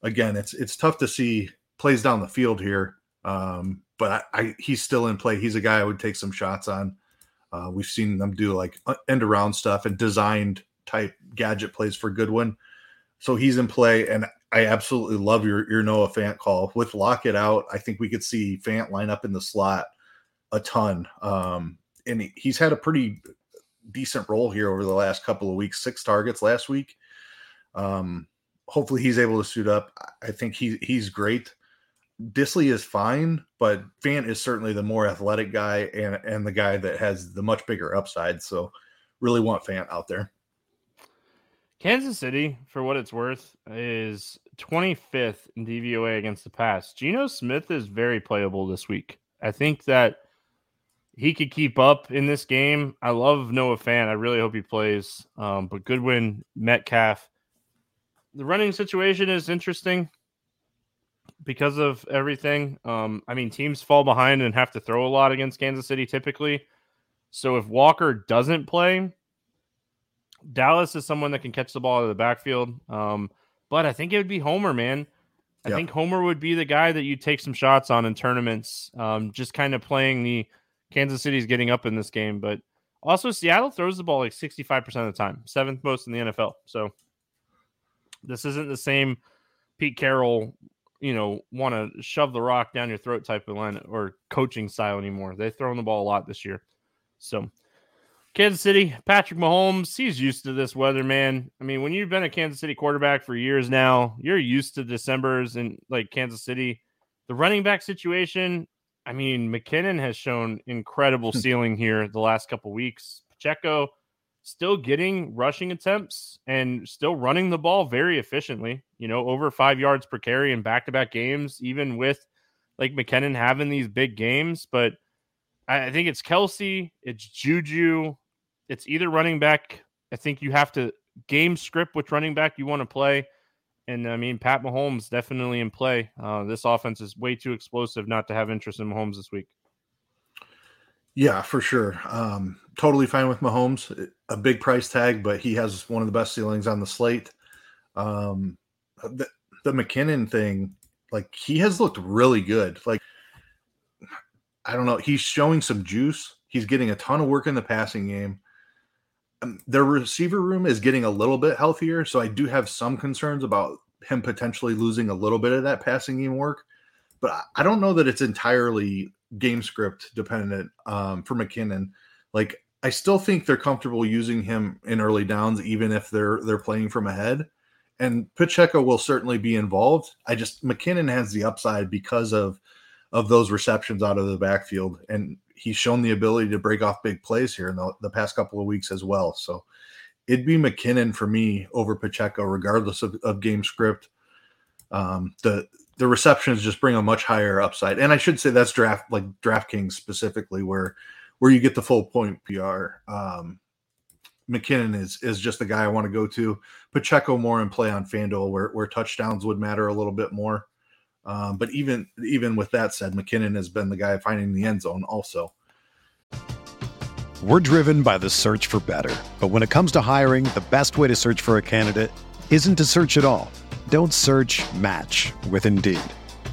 Again, it's it's tough to see plays down the field here, um, but I, I he's still in play. He's a guy I would take some shots on. Uh, we've seen them do like uh, end around stuff and designed type gadget plays for Goodwin. So he's in play, and I absolutely love your your Noah Fant call with Lockett out. I think we could see Fant line up in the slot a ton, um, and he's had a pretty decent role here over the last couple of weeks. Six targets last week. Um, hopefully he's able to suit up. I think he he's great. Dissly is fine, but Fant is certainly the more athletic guy and and the guy that has the much bigger upside. So really want Fant out there. Kansas City, for what it's worth, is 25th in DVOA against the pass. Geno Smith is very playable this week. I think that he could keep up in this game. I love Noah Fant. I really hope he plays. Um, but Goodwin, Metcalf, the running situation is interesting because of everything. Um, I mean, teams fall behind and have to throw a lot against Kansas City typically. So if Walker doesn't play, Dallas is someone that can catch the ball out of the backfield. Um, but I think it would be Homer, man. I think Homer would be the guy that you take some shots on in tournaments, um, just kind of playing the Kansas City is getting up in this game. But also, Seattle throws the ball like 65% of the time, seventh most in the NFL. So this isn't the same Pete Carroll, you know, want to shove the rock down your throat type of line or coaching style anymore. They've thrown the ball a lot this year. So, Kansas City, Patrick Mahomes, he's used to this weather, man. I mean, when you've been a Kansas City quarterback for years now, you're used to December's and like Kansas City. The running back situation, I mean, McKinnon has shown incredible hmm. ceiling here the last couple weeks. Pacheco still getting rushing attempts and still running the ball very efficiently, you know, over five yards per carry in back to back games, even with like McKinnon having these big games. But I think it's Kelce, it's Juju, it's either running back. I think you have to game script which running back you want to play. And I mean, Pat Mahomes definitely in play. Uh, this offense is way too explosive not to have interest in Mahomes this week. Yeah, for sure. Um, totally fine with Mahomes. A big price tag, but he has one of the best ceilings on the slate. Um, the, the McKinnon thing, like he has looked really good. Like I don't know, he's showing some juice. He's getting a ton of work in the passing game. Um, their receiver room is getting a little bit healthier, so I do have some concerns about him potentially losing a little bit of that passing game work. But I don't know that it's entirely game script dependent um, for McKinnon. Like I still think they're comfortable using him in early downs, even if they're they're playing from ahead. And Pacheco will certainly be involved. I just McKinnon has the upside because of of those receptions out of the backfield, and he's shown the ability to break off big plays here in the, the past couple of weeks as well. So it'd be McKinnon for me over Pacheco, regardless of, of game script. Um, the the receptions just bring a much higher upside. And I should say that's draft like DraftKings specifically where where you get the full point PR. Um, McKinnon is is just the guy I want to go to. Pacheco more in play on FanDuel where where touchdowns would matter a little bit more. Um, but even even with that said, McKinnon has been the guy finding the end zone also. We're driven by the search for better. But when it comes to hiring, the best way to search for a candidate isn't to search at all. Don't search match with Indeed.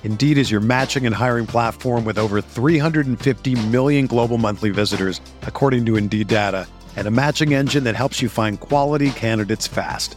Indeed is your matching and hiring platform with over 350 million global monthly visitors, according to Indeed data, and a matching engine that helps you find quality candidates fast.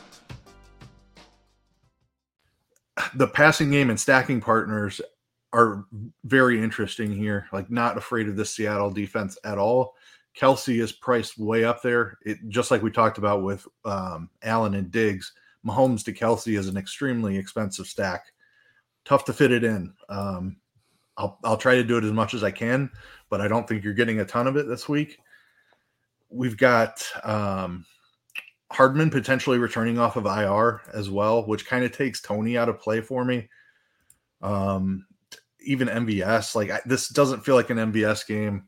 The passing game and stacking partners are very interesting here. Like, not afraid of the Seattle defense at all. Kelce is priced way up there. It just like we talked about with um, Allen and Diggs. Mahomes to Kelce is an extremely expensive stack. Tough to fit it in. Um, I'll I'll try to do it as much as I can, but I don't think you're getting a ton of it this week. We've got um, Hardman potentially returning off of IR as well, which kind of takes Toney out of play for me. Um, even MVS, like I, this doesn't feel like an MVS game.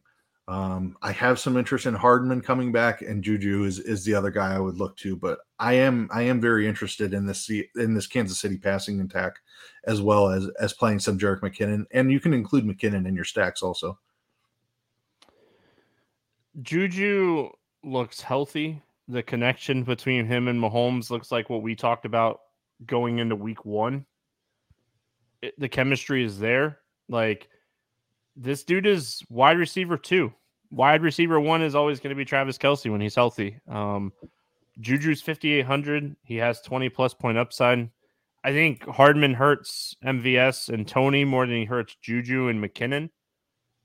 Um, I have some interest in Hardman coming back, and Juju is is the other guy I would look to. But I am I am very interested in this in this Kansas City passing attack, as well as as playing some Jerick McKinnon, and you can include McKinnon in your stacks also. Juju looks healthy. The connection between him and Mahomes looks like what we talked about going into week one. It, the chemistry is there. Like this dude is wide receiver two. Wide receiver one is always going to be Travis Kelce when he's healthy. Um, Juju's 5,800. He has 20 plus point upside. I think Hardman hurts MVS and Toney more than he hurts Juju and McKinnon.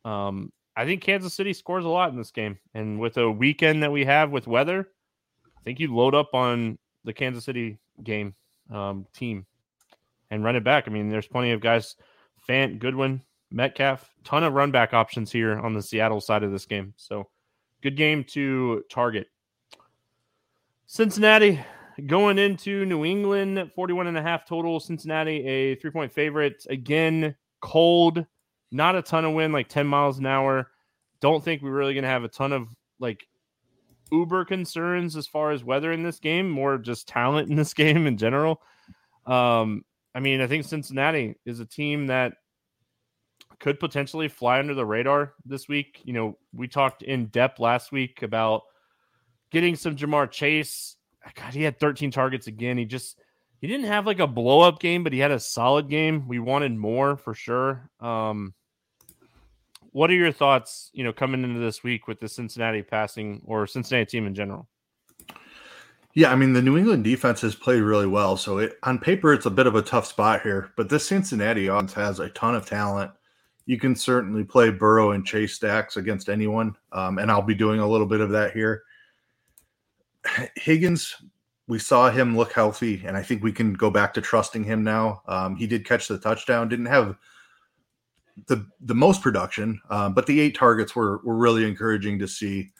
Um, I think Kansas City scores a lot in this game. And with a weekend that we have with weather, I think you load up on the Kansas City game um, team and run it back. I mean, there's plenty of guys, Fant, Goodwin, Metcalf, ton of run back options here on the Seattle side of this game. So good game to target. Cincinnati, going into New England, 41 and a half total. Cincinnati, a three point favorite. Again, cold, not a ton of wind, like 10 miles an hour. Don't think we're really going to have a ton of like uber concerns as far as weather in this game, more just talent in this game in general. Um, I mean, I think Cincinnati is a team that could potentially fly under the radar this week. You know, we talked in depth last week about getting some Ja'Marr Chase. God, he had 13 targets again. He just he didn't have like a blow up game, but he had a solid game. We wanted more for sure. Um, what are your thoughts, you know, coming into this week with the Cincinnati passing or Cincinnati team in general? Yeah, I mean the New England defense has played really well. So it, on paper, it's a bit of a tough spot here, but this Cincinnati offense has a ton of talent. You can certainly play Burrow and Chase stacks against anyone, um, and I'll be doing a little bit of that here. Higgins, we saw him look healthy, and I think we can go back to trusting him now. Um, he did catch the touchdown, didn't have the the most production, um, but the eight targets were were really encouraging to see.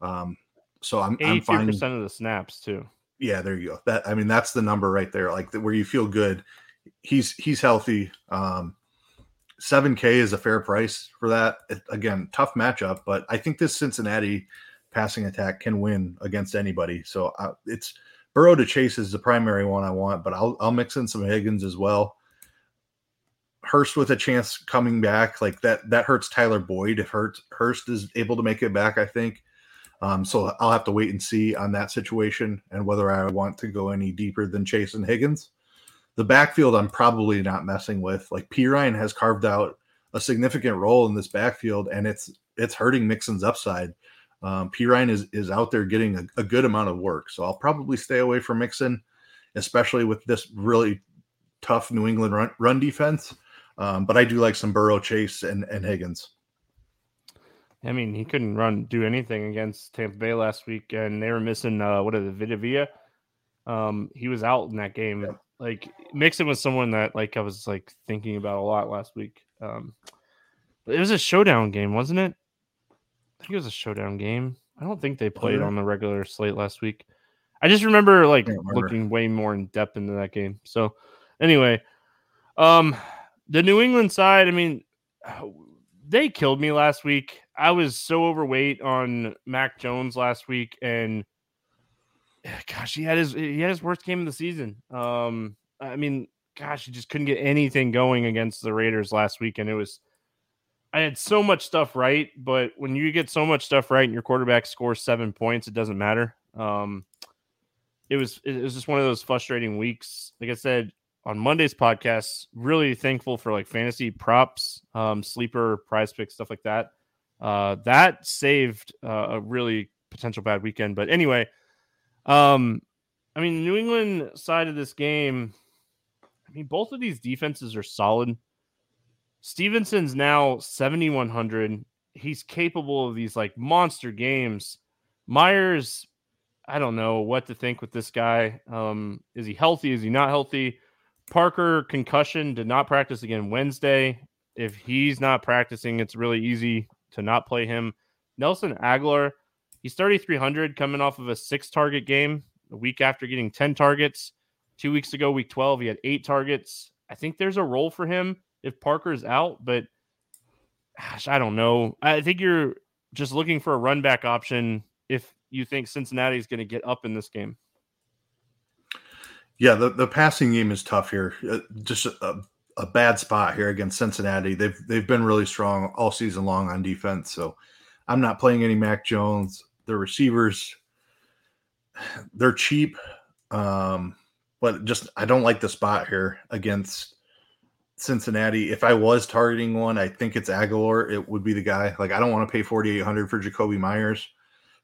Um, so I'm I'm fine. percent of the snaps too. Yeah, there you go. That I mean that's the number right there, like where you feel good. He's he's healthy. Um, 7K is a fair price for that. Again, tough matchup, but I think this Cincinnati passing attack can win against anybody. So uh, it's Burrow to Chase is the primary one I want, but I'll I'll mix in some Higgins as well. Hurst with a chance coming back, like that that hurts Tyler Boyd if Hurst Hurst is able to make it back, I think. Um, so I'll have to wait and see on that situation and whether I want to go any deeper than Chase and Higgins. The backfield I'm probably not messing with. Like Perine has carved out a significant role in this backfield, and it's it's hurting Mixon's upside. Um, Perine is is out there getting a, a, good amount of work, so I'll probably stay away from Mixon, especially with this really tough New England run, run defense. Um, but I do like some Burrow, Chase, and and Higgins. I mean, he couldn't run do anything against Tampa Bay last week, and they were missing uh, what is it, Vita Vea. Um, he was out in that game. Yeah. Like Mixon was someone that like I was like thinking about a lot last week. Um, it was a showdown game, wasn't it? I think it was a showdown game. I don't think they played on the regular slate last week. I just remember like remember. looking way more in depth into that game. So anyway, um, the New England side, I mean, they killed me last week. I was so overweight on Mac Jones last week, and gosh, he had his he had his worst game of the season. Um, I mean, gosh, he just couldn't get anything going against the Raiders last week, and it was I had so much stuff right, but when you get so much stuff right and your quarterback scores seven points, it doesn't matter. Um, it was it was just one of those frustrating weeks. Like I said, on Monday's podcast, really thankful for like fantasy props, um, sleeper, prize picks, stuff like that. Uh, that saved uh, a really potential bad weekend. But anyway, um, I mean, New England side of this game, I mean, both of these defenses are solid. Stevenson's now 7,100. He's capable of these like monster games. Meyers, I don't know what to think with this guy. Um, is he healthy? Is he not healthy? Parker concussion did not practice again Wednesday. If he's not practicing, it's really easy to not play him. Nelson Agholor, he's 3,300 coming off of a six target game a week after getting 10 targets. Two weeks ago, week 12, he had eight targets. I think there's a role for him if Parker's out, but gosh, I don't know. I think you're just looking for a run back option if you think Cincinnati is going to get up in this game. Yeah, the, the passing game is tough here. Uh, just a, a, bad spot here against Cincinnati. They've they've been really strong all season long on defense. So I'm not playing any Mac Jones. The receivers, they're cheap, um, but just I don't like the spot here against Cincinnati. If I was targeting one, I think it's Agholor. It would be the guy. Like I don't want to pay 4,800 for Jakobi Meyers.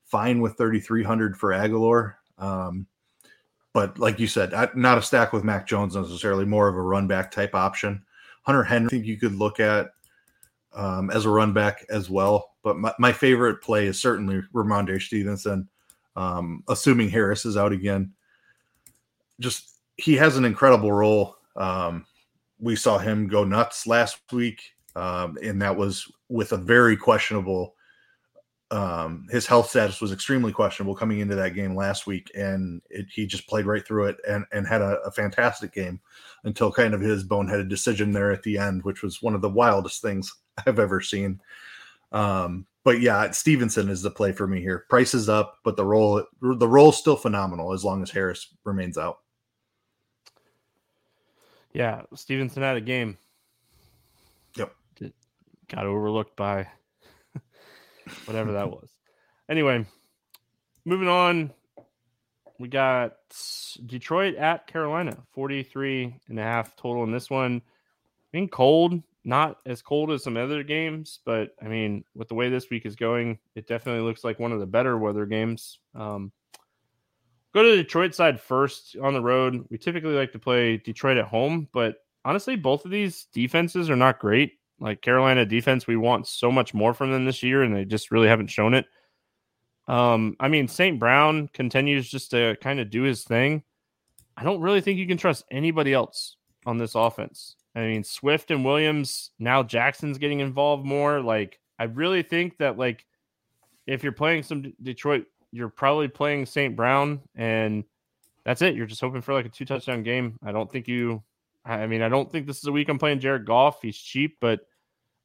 Fine with 3,300 for Agholor. Um, but like you said, not a stack with Mac Jones necessarily, more of a run back type option. Hunter Henry, I think you could look at um, as a run back as well. But my, my favorite play is certainly Rhamondre Stevenson, um, assuming Harris is out again. Just he has an incredible role. Um, we saw him go nuts last week, um, and that was with a very questionable um, his health status was extremely questionable coming into that game last week, and it, he just played right through it and, and had a, a, fantastic game until kind of his boneheaded decision there at the end, which was one of the wildest things I've ever seen. Um, but yeah, Stevenson is the play for me here. Price is up, but the role the role is still phenomenal as long as Harris remains out. Yeah, Stevenson had a game. Yep. Got overlooked by whatever that was. Anyway, moving on. We got Detroit at Carolina, 43 and a half total in this one. Being cold, not as cold as some other games, but I mean, with the way this week is going, it definitely looks like one of the better weather games. Um, go to the Detroit side first on the road. We typically like to play Detroit at home, but honestly, both of these defenses are not great. Like Carolina defense, we want so much more from them this year, and they just really haven't shown it. Um, I mean, St. Brown continues just to kind of do his thing. I don't really think you can trust anybody else on this offense. I mean, Swift and Williams, now Jackson's getting involved more. Like, I really think that, like, if you're playing some Detroit, you're probably playing St. Brown, and that's it. You're just hoping for like a two touchdown game. I don't think you, I mean, I don't think this is a week I'm playing Jared Goff. He's cheap, but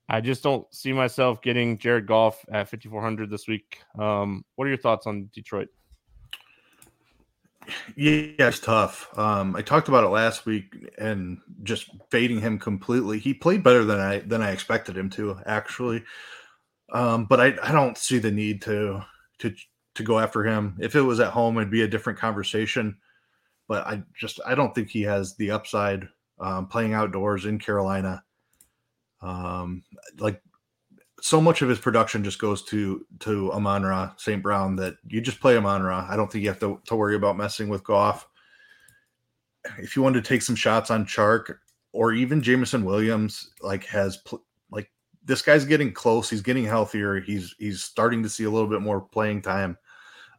I just don't see myself getting Jared Goff at 5,400 this week. Um, what are your thoughts on Detroit? Yeah, it's tough. Um, I talked about it last week and just fading him completely. He played better than I than I expected him to, actually. Um, but I, I don't see the need to to to go after him. If it was at home, it'd be a different conversation. But I just I don't think he has the upside um, playing outdoors in Carolina. Um, like so much of his production just goes to to Amon-Ra St. Brown that you just play Amon-Ra. I don't think you have to, to worry about messing with Goff. If you wanted to take some shots on Chark or even Jameson Williams, like has pl- like this guy's getting close. He's getting healthier. He's he's starting to see a little bit more playing time.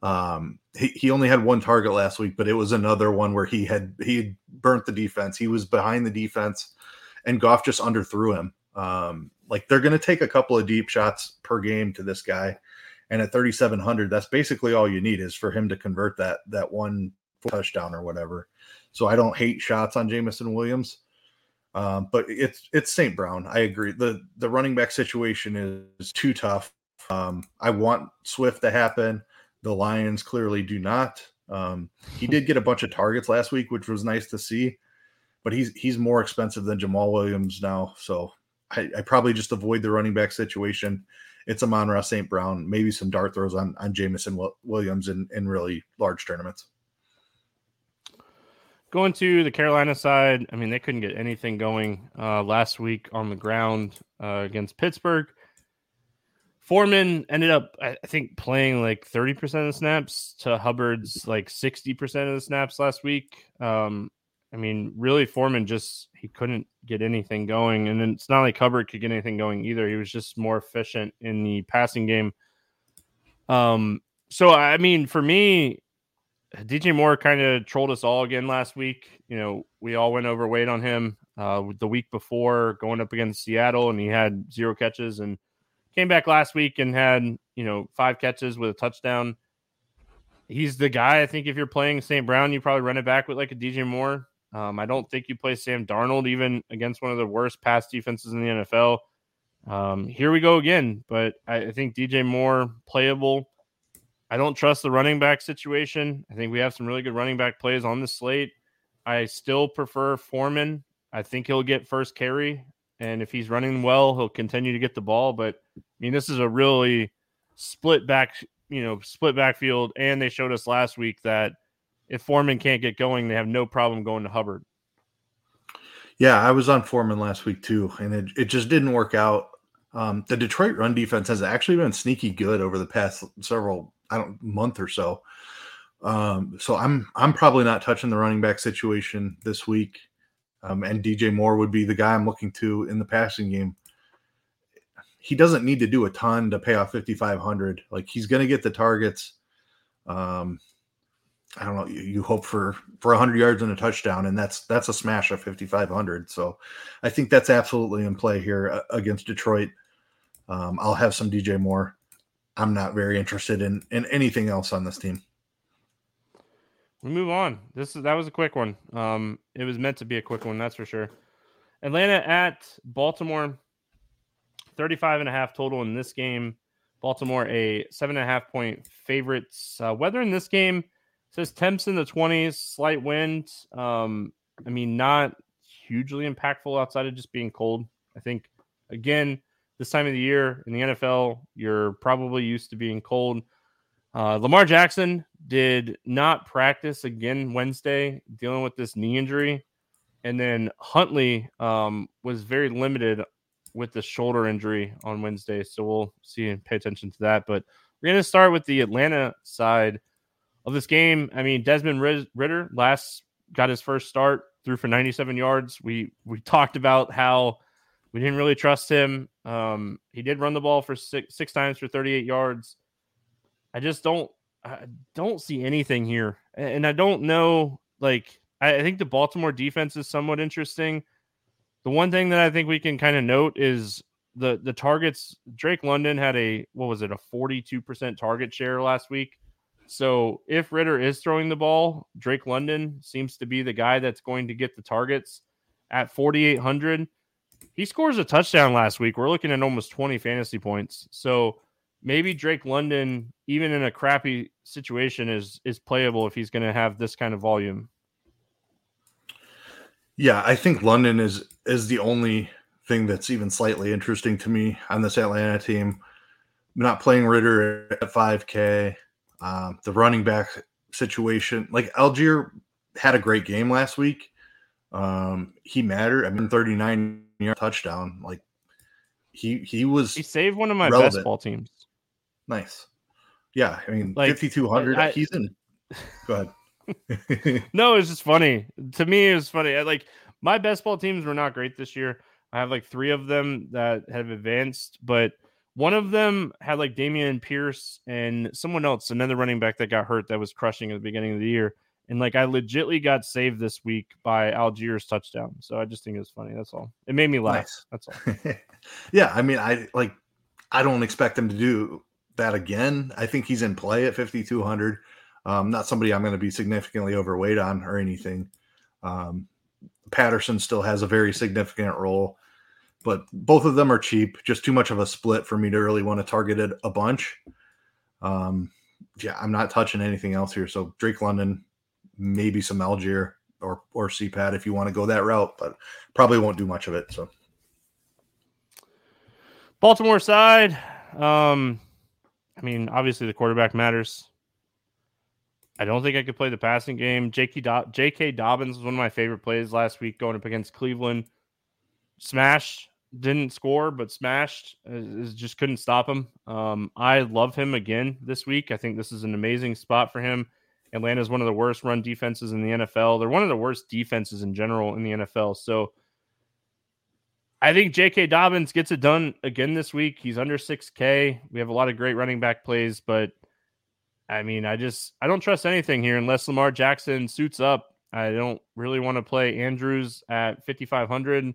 Um, he, he only had one target last week, but it was another one where he had he had burnt the defense. He was behind the defense, and Goff just underthrew him. Um, like they're going to take a couple of deep shots per game to this guy, and at 3,700, that's basically all you need is for him to convert that that one touchdown or whatever. So I don't hate shots on Jameson Williams, um, but it's it's St. Brown. I agree. the The running back situation is, is too tough. Um, I want Swift to happen. The Lions clearly do not. Um, he did get a bunch of targets last week, which was nice to see, but he's he's more expensive than Jamaal Williams now. So I, I probably just avoid the running back situation. It's Amon-Ra St. Brown, maybe some dart throws on on Jameson Williams in, in really large tournaments. Going to the Carolina side, I mean, they couldn't get anything going uh, last week on the ground uh, against Pittsburgh. Foreman ended up, I think, playing like 30% of the snaps to Hubbard's like 60% of the snaps last week. Um, I mean, really, Foreman just he couldn't get anything going, and then it's not like Hubbard could get anything going either. He was just more efficient in the passing game. Um, so I mean, for me, DJ Moore kind of trolled us all again last week. You know, we all went overweight on him uh, the week before going up against Seattle, and he had zero catches, and came back last week and had you know five catches with a touchdown. He's the guy. I think if you're playing St. Brown, you probably run it back with like a DJ Moore. Um, I don't think you play Sam Darnold even against one of the worst pass defenses in the NFL. Um, here we go again, but I, I, think DJ Moore playable. I don't trust the running back situation. I think we have some really good running back plays on the slate. I still prefer Foreman. I think he'll get first carry, and if he's running well, he'll continue to get the ball. But I mean, this is a really split back, you know, split backfield, and they showed us last week that if Foreman can't get going, they have no problem going to Hubbard. Yeah, I was on Foreman last week too, and it, it just didn't work out. Um, the Detroit run defense has actually been sneaky good over the past several I don't month or so. Um, so I'm I'm probably not touching the running back situation this week. Um, and DJ Moore would be the guy I'm looking to in the passing game. He doesn't need to do a ton to pay off 5,500. Like he's going to get the targets. Um, I don't know. You, you hope for for 100 yards and a touchdown, and that's that's a smash of 5500. So, I think that's absolutely in play here uh, against Detroit. Um, I'll have some DJ Moore. I'm not very interested in in anything else on this team. We move on. This is that was a quick one. Um, it was meant to be a quick one, that's for sure. Atlanta at Baltimore, 35 and a half total in this game. Baltimore a seven and a half point favorites. Uh, weather in this game says temps in the 20s, slight wind. Um, I mean, not hugely impactful outside of just being cold. I think again, this time of the year in the NFL, you're probably used to being cold. Uh, Lamar Jackson did not practice again Wednesday, dealing with this knee injury. And then Huntley um, was very limited with the shoulder injury on Wednesday. So we'll see and pay attention to that. But we're going to start with the Atlanta side of this game. I mean, Desmond Ridder last got his first start, threw for 97 yards. We we talked about how we didn't really trust him. Um, he did run the ball for six six times for 38 yards. I just don't I don't see anything here, and I don't know. Like I think the Baltimore defense is somewhat interesting. The one thing that I think we can kind of note is the the targets. Drake London had a what was it a forty two percent target share last week. So if Ridder is throwing the ball, Drake London seems to be the guy that's going to get the targets at 4,800. He scores a touchdown last week. We're looking at almost 20 fantasy points. So maybe Drake London, even in a crappy situation, is is playable if he's going to have this kind of volume. Yeah, I think London is is the only thing that's even slightly interesting to me on this Atlanta team. not playing Ridder at 5K. Um, the running back situation, like Allgeier had a great game last week. Um, he mattered. I mean, 39 yard touchdown. Like he he was. He saved one of my relevant. best ball teams. Nice. Yeah, I mean, like, 5200. he's in. Go ahead. no, it's just funny. To me, it was funny. I, like my best ball teams were not great this year. I have like three of them that have advanced, but one of them had like Dameon Pierce and someone else, another running back that got hurt that was crushing at the beginning of the year. And like I legitly got saved this week by Allgeier's touchdown. So I just think it was funny. That's all. It made me laugh. Nice. That's all. yeah. I mean, I like I don't expect them to do that again. I think he's in play at 5,200. Um, not somebody I'm going to be significantly overweight on or anything. Um, Patterson still has a very significant role, but both of them are cheap. Just too much of a split for me to really want to target it a bunch. Um, yeah, I'm not touching anything else here. So Drake London, maybe some Allgeier or or CPAT if you want to go that route, but probably won't do much of it. So Baltimore side, um, I mean, obviously the quarterback matters. I don't think I could play the passing game. J.K. Do- J.K. Dobbins was one of my favorite plays last week going up against Cleveland. Smashed, didn't score, but smashed. Is, just couldn't stop him. Um, I love him again this week. I think this is an amazing spot for him. Atlanta is one of the worst run defenses in the NFL. They're one of the worst defenses in general in the NFL. So I think J.K. Dobbins gets it done again this week. He's under 6K. We have a lot of great running back plays, but I mean, I just I don't trust anything here unless Lamar Jackson suits up. I don't really want to play Andrews at 5500.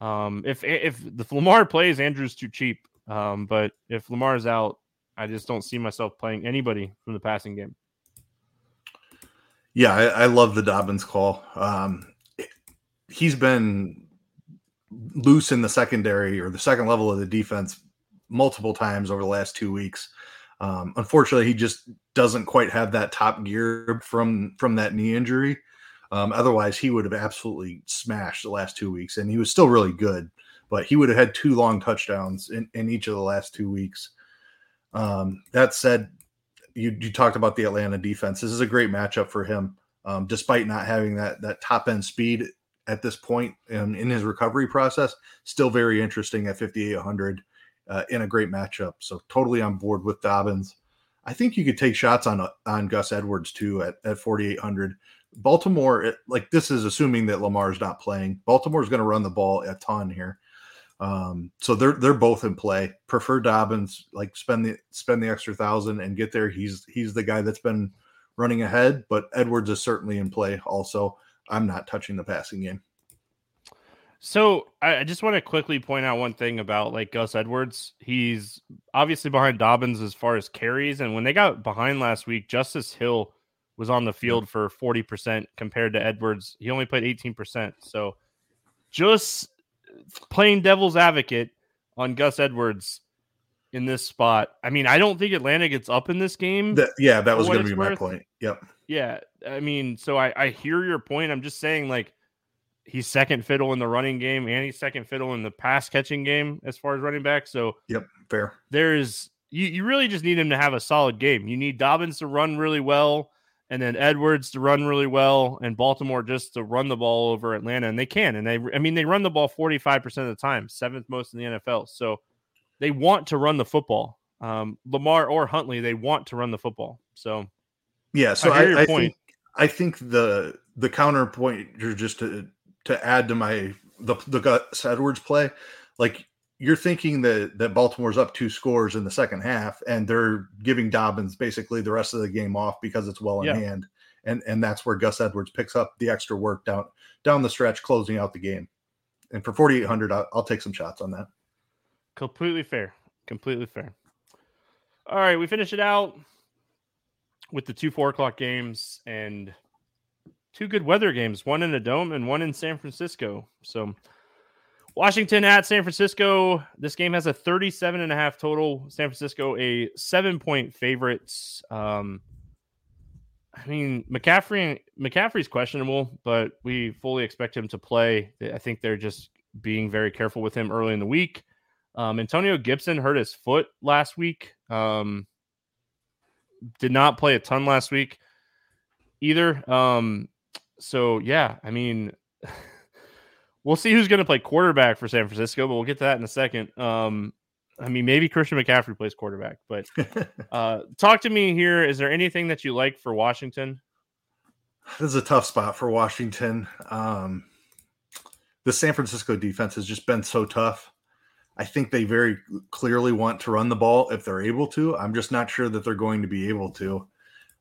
Um, if if the Lamar plays, Andrews too cheap. Um, but if Lamar's out, I just don't see myself playing anybody from the passing game. Yeah, I, I love the Dobbins call. Um, he's been loose in the secondary or the second level of the defense multiple times over the last two weeks. Um, unfortunately, he just doesn't quite have that top gear from from that knee injury. Um, otherwise, he would have absolutely smashed the last two weeks, and he was still really good. But he would have had two long touchdowns in, in each of the last two weeks. Um, that said, you, you talked about the Atlanta defense. This is a great matchup for him, um, despite not having that that top end speed at this point in, in his recovery process. Still very interesting at 5,800 uh, in a great matchup. So totally on board with Dobbins. I think you could take shots on on Gus Edwards too at, at 4,800. Baltimore, it, like this is assuming that Lamar's not playing. Baltimore's going to run the ball a ton here. Um, so they're they're both in play. Prefer Dobbins, like spend the spend the extra thousand and get there. He's he's the guy that's been running ahead, but Edwards is certainly in play also. I'm not touching the passing game. So I just want to quickly point out one thing about like Gus Edwards. He's obviously behind Dobbins as far as carries, and when they got behind last week, Justice Hill was on the field for 40% compared to Edwards. He only played 18%. So just playing devil's advocate on Gus Edwards in this spot. I mean, I don't think Atlanta gets up in this game. That, yeah, that was going to be worth. my point. Yep. Yeah. I mean, so I, I hear your point. I'm just saying, like, he's second fiddle in the running game and he's second fiddle in the pass catching game as far as running back. So, yep, fair. There's, you, you really just need him to have a solid game. You need Dobbins to run really well and then Edwards to run really well, and Baltimore just to run the ball over Atlanta, and they can. And they, I mean, they run the ball 45% of the time, seventh most in the NFL. So they want to run the football. Um, Lamar or Huntley, they want to run the football. So, yeah. So I, I, I think I think the the counterpoint just to to add to my the the Gus Edwards play, like you're thinking that that Baltimore's up two scores in the second half, and they're giving Dobbins basically the rest of the game off because it's well in yeah. hand, and and that's where Gus Edwards picks up the extra work down down the stretch, closing out the game. And for 4,800, I'll, I'll take some shots on that. Completely fair. Completely fair. All right, we finish it out with the two four o'clock games and two good weather games, one in a dome and one in San Francisco. So Washington at San Francisco. This game has a 37 and a half total. San Francisco, a seven point favorite. Um, I mean, McCaffrey McCaffrey's questionable, but we fully expect him to play. I think they're just being very careful with him early in the week. Um, Antonio Gibson hurt his foot last week. Um, did not play a ton last week either. Um, so yeah, I mean, We'll see who's going to play quarterback for San Francisco, but we'll get to that in a second. Um, I mean, maybe Christian McCaffrey plays quarterback, but uh, talk to me here. Is there anything that you like for Washington? This is a tough spot for Washington. Um, the San Francisco defense has just been so tough. I think they very clearly want to run the ball if they're able to. I'm just not sure that they're going to be able to.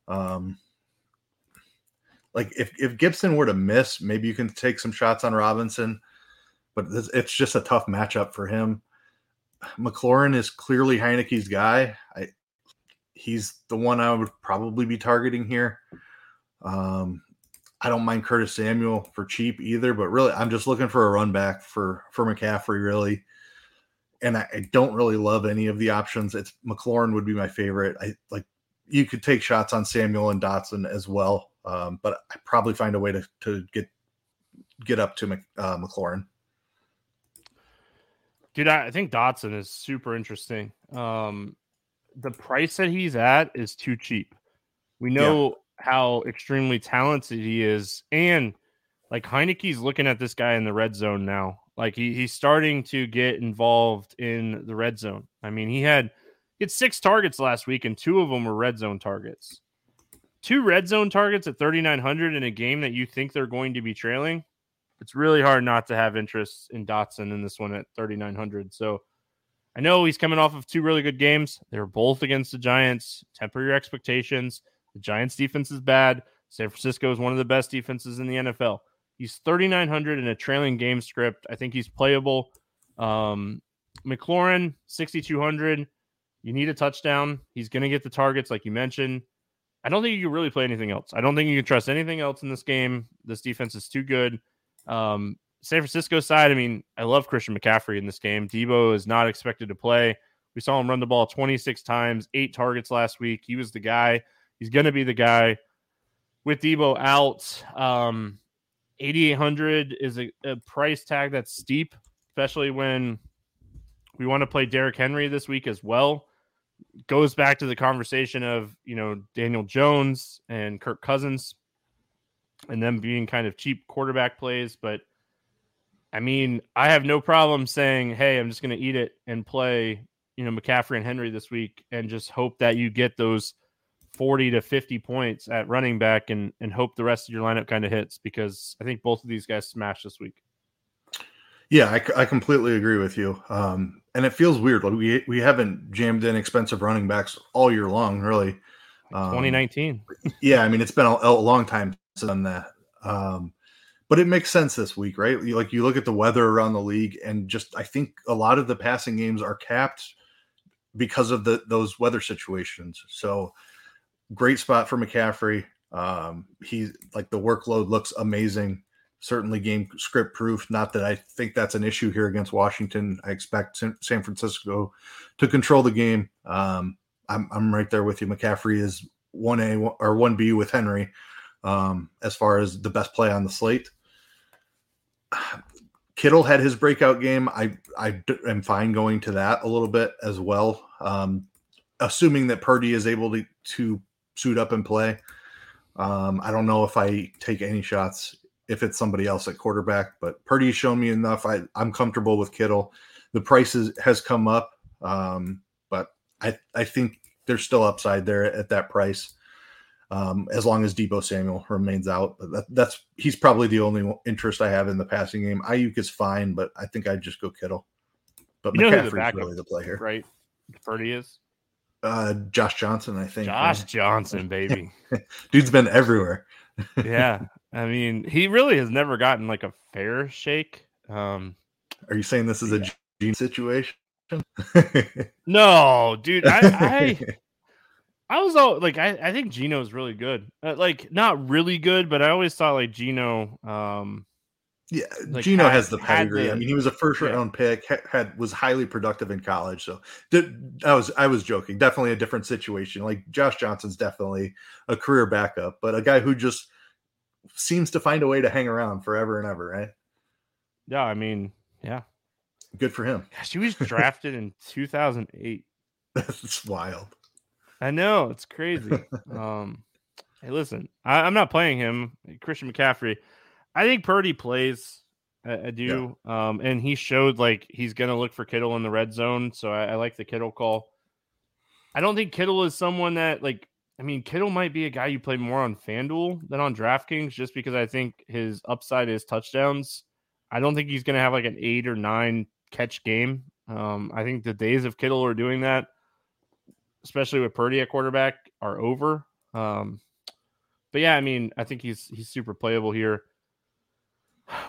Um, like if, if Gibson were to miss, maybe you can take some shots on Robinson, but it's just a tough matchup for him. McLaurin is clearly Heinicke's guy. I, he's the one I would probably be targeting here. Um, I don't mind Curtis Samuel for cheap either, but really, I'm just looking for a run back for for McCaffrey, really. And I, I don't really love any of the options. It's McLaurin would be my favorite. I like you could take shots on Samuel and Dotson as well. Um, but I probably find a way to to get get up to Mc, uh, McLaurin. Dude, I, I think Dotson is super interesting. Um, the price that he's at is too cheap. We know yeah. how extremely talented he is, and like Heinicke's looking at this guy in the red zone now. Like he, he's starting to get involved in the red zone. I mean, he had he had six targets last week, and two of them were red zone targets two red zone targets at 3,900 in a game that you think they're going to be trailing, it's really hard not to have interest in Dotson in this one at 3,900. So I know he's coming off of two really good games. They're both against the Giants. Temper your expectations. The Giants defense is bad. San Francisco is one of the best defenses in the NFL. He's 3,900 in a trailing game script. I think he's playable. Um, McLaurin, 6,200. You need a touchdown. He's going to get the targets, like you mentioned. I don't think you can really play anything else. I don't think you can trust anything else in this game. This defense is too good. Um, San Francisco side, I mean, I love Christian McCaffrey in this game. Deebo is not expected to play. We saw him run the ball 26 times, eight targets last week. He was the guy. He's going to be the guy. With Deebo out, um, 8,800 is a, a price tag that's steep, especially when we want to play Derrick Henry this week as well goes back to the conversation of you know Daniel Jones and Kirk Cousins and them being kind of cheap quarterback plays. But I mean, I have no problem saying, hey, I'm just going to eat it and play, you know, McCaffrey and Henry this week and just hope that you get those 40 to 50 points at running back and, and hope the rest of your lineup kind of hits because I think both of these guys smash this week. Yeah, I, I completely agree with you. Um, and it feels weird. Like we we haven't jammed in expensive running backs all year long, really. Um, 2019. yeah, I mean it's been a, a long time since that. Um, but it makes sense this week, right? You, Like you look at the weather around the league, and just I think a lot of the passing games are capped because of the those weather situations. So great spot for McCaffrey. Um, he like the workload looks amazing. Certainly game script proof. Not that I think that's an issue here against Washington. I expect San Francisco to control the game. Um, I'm I'm right there with you. McCaffrey is one A or one B with Henry um, as far as the best play on the slate. Kittle had his breakout game. I I am fine going to that a little bit as well, um, assuming that Purdy is able to to suit up and play. Um, I don't know if I take any shots if it's somebody else at quarterback, but Purdy's shown me enough. I, I'm comfortable with Kittle. The price is, has come up, um, but I, I think there's still upside there at that price um, as long as Deebo Samuel remains out. But that, that's he's probably the only interest I have in the passing game. Aiyuk is fine, but I think I'd just go Kittle. But you McCaffrey's really the play here, right? Purdy is uh, Josh Johnson, I think. Josh Johnson, baby. Dude's been everywhere. yeah. I mean, he really has never gotten like a fair shake. Um, Are you saying this is a Geno situation? no, dude. I, I, I was all like, I, I think Geno is really good. Uh, like, not really good, but I always thought like Geno, um, yeah, like Geno had, has the pedigree. The, I mean, he was a first round yeah. pick, had, had, was highly productive in college. So did, I was I was joking. Definitely a different situation. Like Josh Johnson's definitely a career backup, but a guy who just seems to find a way to hang around forever and ever, right? Yeah, I mean, yeah. Good for him. Gosh, he was drafted in 2008. That's wild. I know, it's crazy. um Hey, listen, I, I'm not playing him, Christian McCaffrey. I think Purdy plays. I, I do. Yeah. Um, and he showed like he's gonna look for Kittle in the red zone. So I, I like the Kittle call. I don't think Kittle is someone that like I mean, Kittle might be a guy you play more on FanDuel than on DraftKings just because I think his upside is touchdowns. I don't think he's going to have like an eight or nine catch game. Um, I think the days of Kittle are doing that, especially with Purdy at quarterback, are over. Um, but yeah, I mean, I think he's he's super playable here.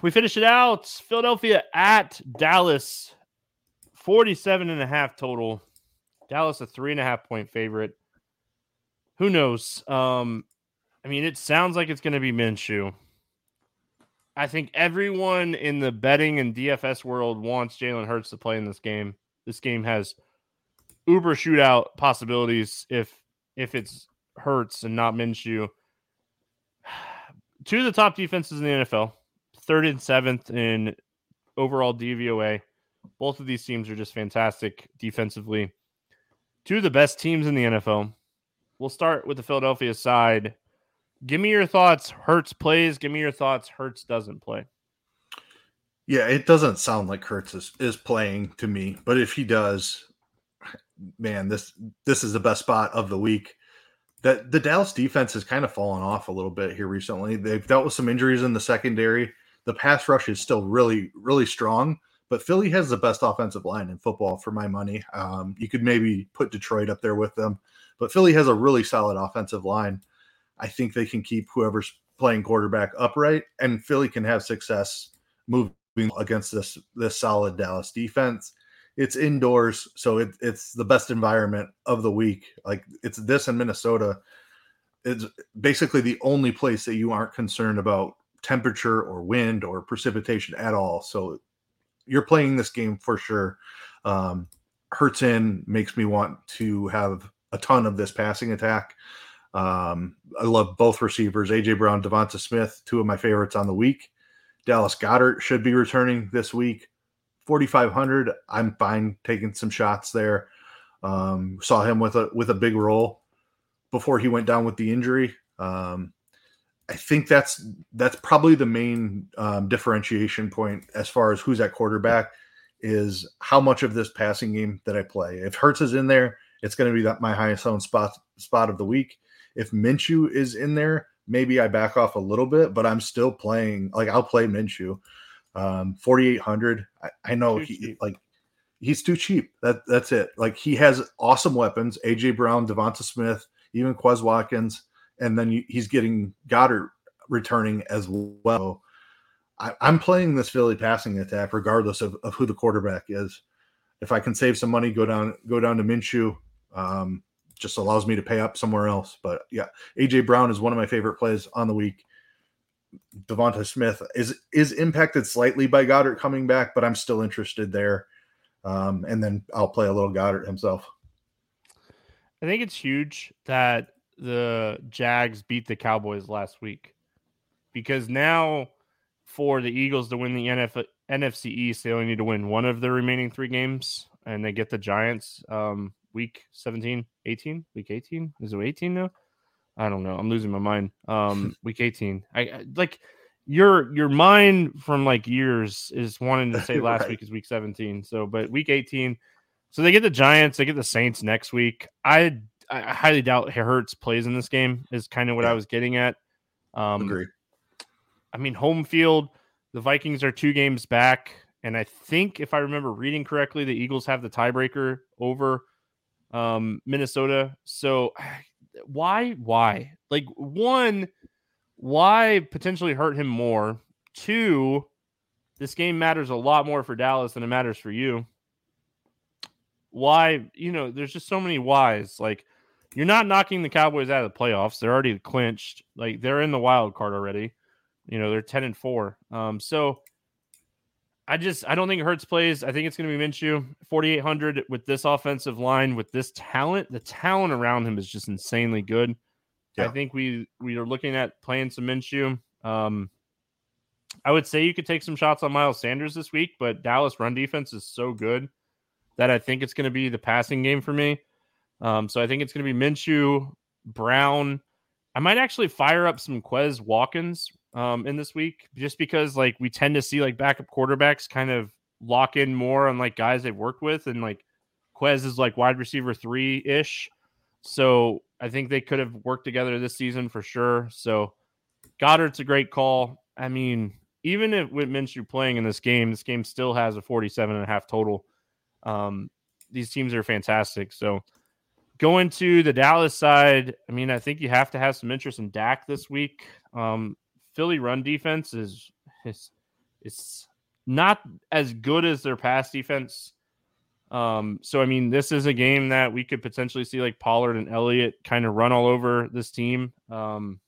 We finish it out. Philadelphia at Dallas, 47 and a half total. Dallas, a three and a half point favorite. Who knows? Um, I mean, it sounds like it's going to be Minshew. I think everyone in the betting and DFS world wants Jalen Hurts to play in this game. This game has uber shootout possibilities if if it's Hurts and not Minshew. Two of the top defenses in the NFL third and seventh in overall DVOA. Both of these teams are just fantastic defensively. Two of the best teams in the NFL. We'll start with the Philadelphia side. Give me your thoughts. Hurts plays. Give me your thoughts. Hurts doesn't play. Yeah, it doesn't sound like Hurts is, is playing to me, but if he does, man, this this is the best spot of the week that the Dallas defense has kind of fallen off a little bit here recently. They've dealt with some injuries in the secondary the pass rush is still really, really strong. But Philly has the best offensive line in football for my money. Um, you could maybe put Detroit up there with them, but Philly has a really solid offensive line. I think they can keep whoever's playing quarterback upright, and Philly can have success moving against this this solid Dallas defense. It's indoors, so it, it's the best environment of the week. Like it's this in Minnesota. It's basically the only place that you aren't concerned about temperature or wind or precipitation at all. So you're playing this game for sure. Um, Hurts in makes me want to have a ton of this passing attack. Um, I love both receivers, AJ Brown, Devonta Smith, two of my favorites on the week. Dallas Goedert should be returning this week. 4,500. I'm fine taking some shots there. Um, saw him with a with a big role before he went down with the injury. Um, I think that's that's probably the main um, differentiation point as far as who's at quarterback is how much of this passing game that I play. If Hurts is in there, it's going to be that my highest owned spot spot of the week. If Minshew is in there, maybe I back off a little bit, but I'm still playing. Like I'll play Minshew. Um, 4,800. I, I know too he cheap. like he's too cheap. That that's it. Like he has awesome weapons. AJ Brown, Devonta Smith, even Quez Watkins and then you, he's getting Goedert returning as well. I, am playing this Philly passing attack regardless of, of who the quarterback is. If I can save some money, go down go down to Minshew. Um, just allows me to pay up somewhere else. But yeah, AJ Brown is one of my favorite plays on the week. Devonta Smith is is impacted slightly by Goedert coming back, but I'm still interested there. Um, and then I'll play a little Goedert himself. I think it's huge that the Jags beat the Cowboys last week because now for the Eagles to win the NF- NFC East, they only need to win one of the remaining three games and they get the Giants um, week 17, 18, week 18. Is it 18 now? I don't know. I'm losing my mind. Um, week 18. I, I like your your mind from like years is wanting to say last right. week is week 17. So, but week 18. So they get the Giants, they get the Saints next week. I I highly doubt Hurts plays in this game. Is kind of what yeah. I was getting at. Um, Agree. I mean, home field. The Vikings are two games back, and I think if I remember reading correctly, the Eagles have the tiebreaker over um, Minnesota. So why, why? Like one, why potentially hurt him more? Two, this game matters a lot more for Dallas than it matters for you. Why? You know, there's just so many whys. Like you're not knocking the Cowboys out of the playoffs. They're already clinched. Like they're in the wild card already. You know, they're 10 and 4. Um, so I just I don't think Hurts plays. I think it's going to be Minshew 4800 with this offensive line with this talent. The talent around him is just insanely good. Yeah. I think we we are looking at playing some Minshew. Um, I would say you could take some shots on Miles Sanders this week, but Dallas run defense is so good that I think it's going to be the passing game for me. Um, so I think it's going to be Minshew, Brown. I might actually fire up some Quez Watkins um, in this week, just because like we tend to see like backup quarterbacks kind of lock in more on like guys they've worked with, and like Quez is like wide receiver three ish. So I think they could have worked together this season for sure. So Goedert's a great call. I mean, even if with Minshew playing in this game, this game still has a 47 and a half total. Um, these teams are fantastic. So going to the Dallas side, I mean, I think you have to have some interest in Dak this week. Um, Philly run defense is is is not as good as their pass defense. Um, so I mean, this is a game that we could potentially see like Pollard and Elliott kind of run all over this team. Um,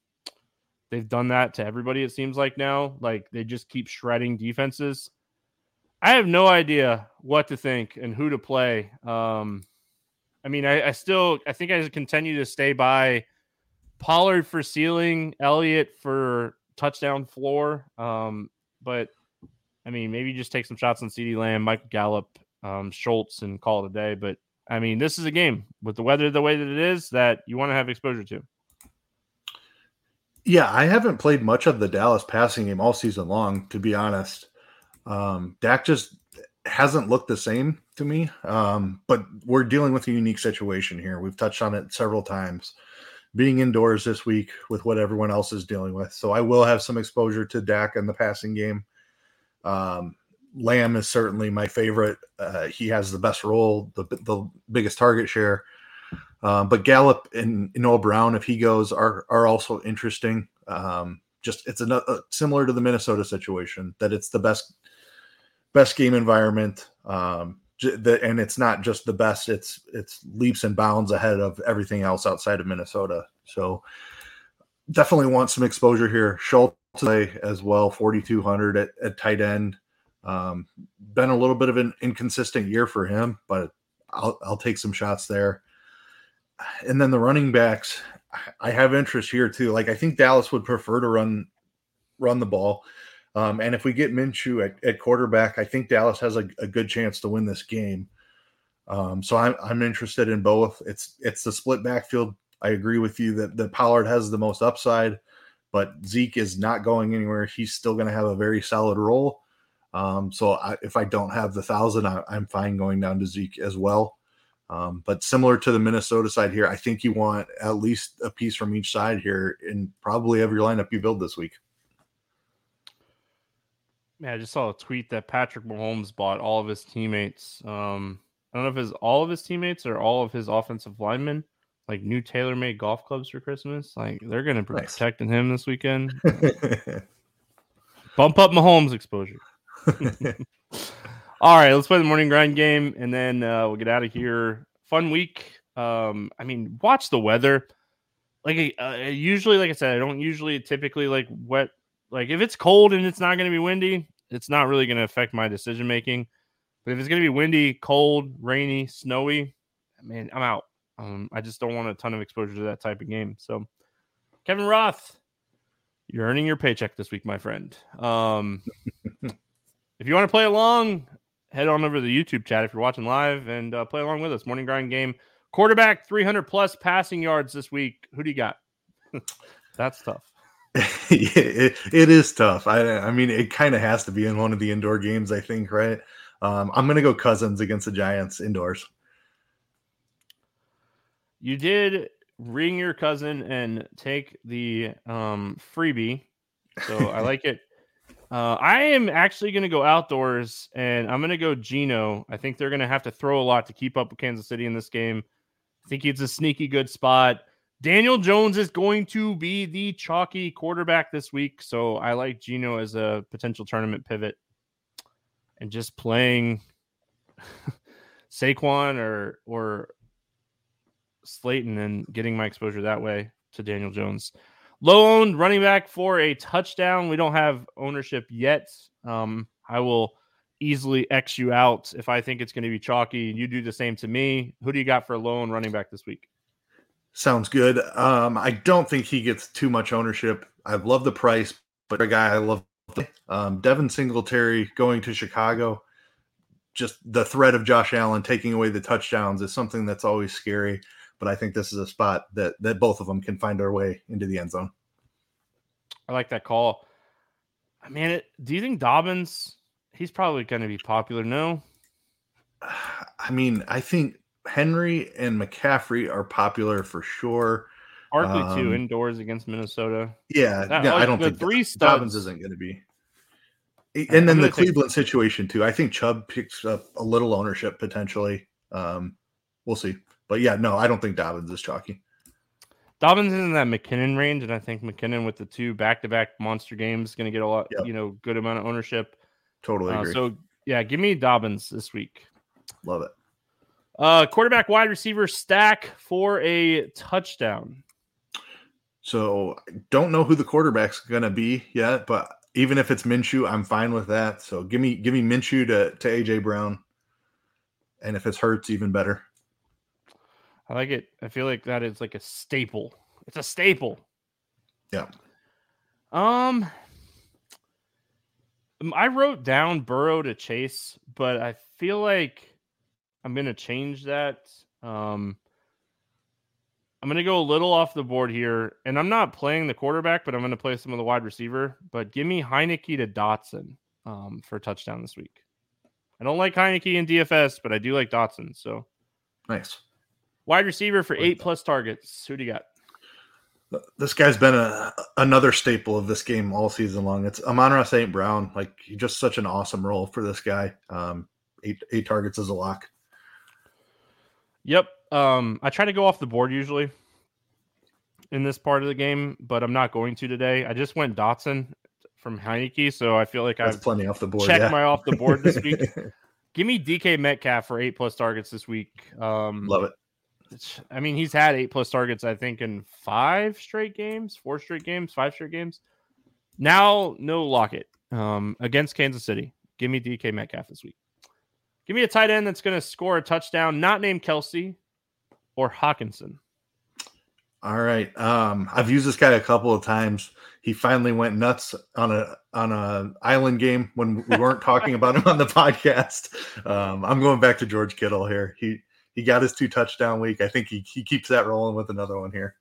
they've done that to everybody, it seems like now. Like they just keep shredding defenses. I have no idea what to think and who to play. Um, I mean, I, I still I think I continue to stay by Pollard for ceiling, Elliott for touchdown floor. Um, but I mean, maybe just take some shots on CeeDee Lamb, Michael Gallup, um, Schultz, and call it a day. But I mean, this is a game with the weather the way that it is that you want to have exposure to. Yeah, I haven't played much of the Dallas passing game all season long, to be honest. Um, Dak just hasn't looked the same to me. Um, but we're dealing with a unique situation here. We've touched on it several times being indoors this week with what everyone else is dealing with. So I will have some exposure to Dak in the passing game. Um, Lamb is certainly my favorite. Uh, he has the best role, the, the biggest target share. Um, but Gallup and, and Noah Brown, if he goes, are are also interesting. Um, just it's uh, similar to the Minnesota situation that it's the best best game environment. Um, and it's not just the best; it's it's leaps and bounds ahead of everything else outside of Minnesota. So definitely want some exposure here. Schultz as well, forty two hundred at, at tight end. Um, been a little bit of an inconsistent year for him, but I'll I'll take some shots there. And then the running backs, I have interest here too. Like I think Dallas would prefer to run run the ball. Um, and if we get Minshew at, at quarterback, I think Dallas has a, a good chance to win this game. Um, so I'm I'm interested in both. It's it's the split backfield. I agree with you that the Pollard has the most upside, but Zeke is not going anywhere. He's still going to have a very solid role. Um, so I, if I don't have the thousand, I, am fine going down to Zeke as well. Um, but similar to the Minnesota side here, I think you want at least a piece from each side here in probably every lineup you build this week. Yeah, I just saw a tweet that Patrick Mahomes bought all of his teammates. Um, I don't know if it's all of his teammates or all of his offensive linemen, like new tailor-made golf clubs for Christmas. Like they're gonna be nice. protecting him this weekend. Bump up Mahomes exposure. All right, let's play the morning grind game, and then uh, we'll get out of here. Fun week. Um, I mean, watch the weather. Like uh, usually, like I said, I don't usually typically like wet. Like if it's cold and it's not going to be windy, it's not really going to affect my decision making. But if it's going to be windy, cold, rainy, snowy, man, I'm out. Um, I just don't want a ton of exposure to that type of game. So, Kevin Roth, you're earning your paycheck this week, my friend. Um, if you want to play along, head on over to the YouTube chat if you're watching live and uh, play along with us. Morning grind game. Quarterback 300 plus passing yards this week. Who do you got? That's tough. it, it is tough. I, I mean, it kind of has to be in one of the indoor games, I think, right? Um, I'm going to go Cousins against the Giants indoors. You did ring your cousin and take the um, freebie. So I like it. Uh, I am actually going to go outdoors and I'm going to go Geno. I think they're going to have to throw a lot to keep up with Kansas City in this game. I think it's a sneaky good spot. Daniel Jones is going to be the chalky quarterback this week. So I like Geno as a potential tournament pivot and just playing Saquon or, or Slayton and getting my exposure that way to Daniel Jones. Low owned running back for a touchdown. We don't have ownership yet. Um, I will easily X you out if I think it's going to be chalky. And you do the same to me. Who do you got for a low owned running back this week? Sounds good. Um, I don't think he gets too much ownership. I love the price, but a guy I love um, Devin Singletary going to Chicago. Just the threat of Josh Allen taking away the touchdowns is something that's always scary but I think this is a spot that that both of them can find their way into the end zone. I like that call. I mean, it, do you think Dobbins? He's probably going to be popular. No. I mean, I think Henry and McCaffrey are popular for sure. Barkley um, too, indoors against Minnesota. Yeah, that, yeah. I don't think three studs, Dobbins isn't going to be. And then the Cleveland take... situation too. I think Chubb picks up a little ownership potentially. Um, we'll see. But yeah, no, I don't think Dobbins is chalky. Dobbins is in that McKinnon range, and I think McKinnon with the two back-to-back monster games is going to get a lot, yep. you know, good amount of ownership. Totally uh, so yeah, give me Dobbins this week. Love it. Uh, quarterback, wide receiver stack for a touchdown. So don't know who the quarterback's going to be yet, but even if it's Minshew, I'm fine with that. So give me give me Minshew to to AJ Brown, and if it's Hurts, even better. I like it. I feel like that is like a staple. It's a staple. Yeah. Um I wrote down Burrow to Chase, but I feel like I'm going to change that. Um I'm going to go a little off the board here, and I'm not playing the quarterback, but I'm going to play some of the wide receiver. But give me Heinicke to Dotson um, for touchdown this week. I don't like Heinicke in DFS, but I do like Dotson. So nice. Wide receiver for eight plus targets. Who do you got? This guy's been a another staple of this game all season long. It's Amon-Ra St. Brown. Like just such an awesome role for this guy. Um, eight eight targets is a lock. Yep. Um, I try to go off the board usually in this part of the game, but I'm not going to today. I just went Dotson from Heinicke, so I feel like I've plenty off the board. Check yeah. my off the board this week. Give me DK Metcalf for eight plus targets this week. Um, Love it. I mean, he's had eight plus targets, I think, in five straight games, four straight games, five straight games. Now, no Lockett um, against Kansas City. Give me DK Metcalf this week. Give me a tight end that's going to score a touchdown, not named Kelce or Hockenson. All right. Um, I've used this guy a couple of times. He finally went nuts on a on a island game when we weren't talking about him on the podcast. Um, I'm going back to George Kittle here. He he got his two touchdown week. I think he, he keeps that rolling with another one here.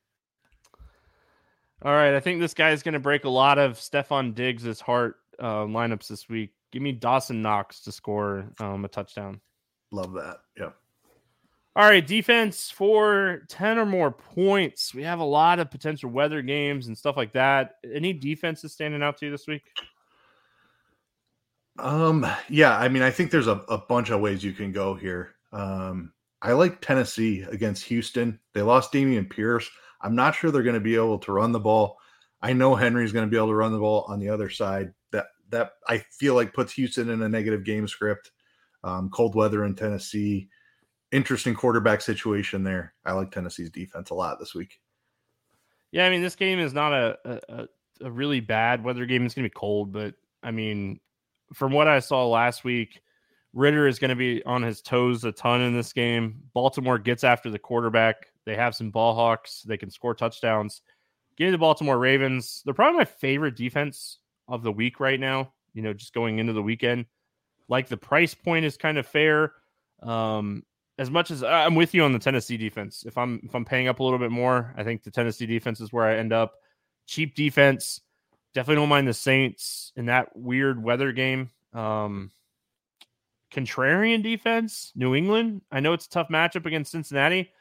All right. I think this guy is going to break a lot of Stefon Diggs' heart uh, lineups this week. Give me Dawson Knox to score um, a touchdown. Love that. Yeah. All right. Defense for 10 or more points. We have a lot of potential weather games and stuff like that. Any defenses standing out to you this week? Um, yeah, I mean, I think there's a, a bunch of ways you can go here. Um, I like Tennessee against Houston. They lost Dameon Pierce. I'm not sure they're going to be able to run the ball. I know Henry's going to be able to run the ball on the other side. That I feel like puts Houston in a negative game script. Um, cold weather in Tennessee, interesting quarterback situation there. I like Tennessee's defense a lot this week. Yeah, I mean this game is not a a, a really bad weather game. It's gonna be cold, but I mean, from what I saw last week, Ridder is going to be on his toes a ton in this game. Baltimore gets after the quarterback. They have some ball hawks. They can score touchdowns. Give the Baltimore Ravens. They're probably my favorite defense of the week right now. You know, just going into the weekend. Like the price point is kind of fair. Um, as much as I'm with you on the Tennessee defense. If I'm if I'm paying up a little bit more, I think the Tennessee defense is where I end up. Cheap defense. Definitely don't mind the Saints in that weird weather game. Um, contrarian defense, New England. I know it's a tough matchup against Cincinnati,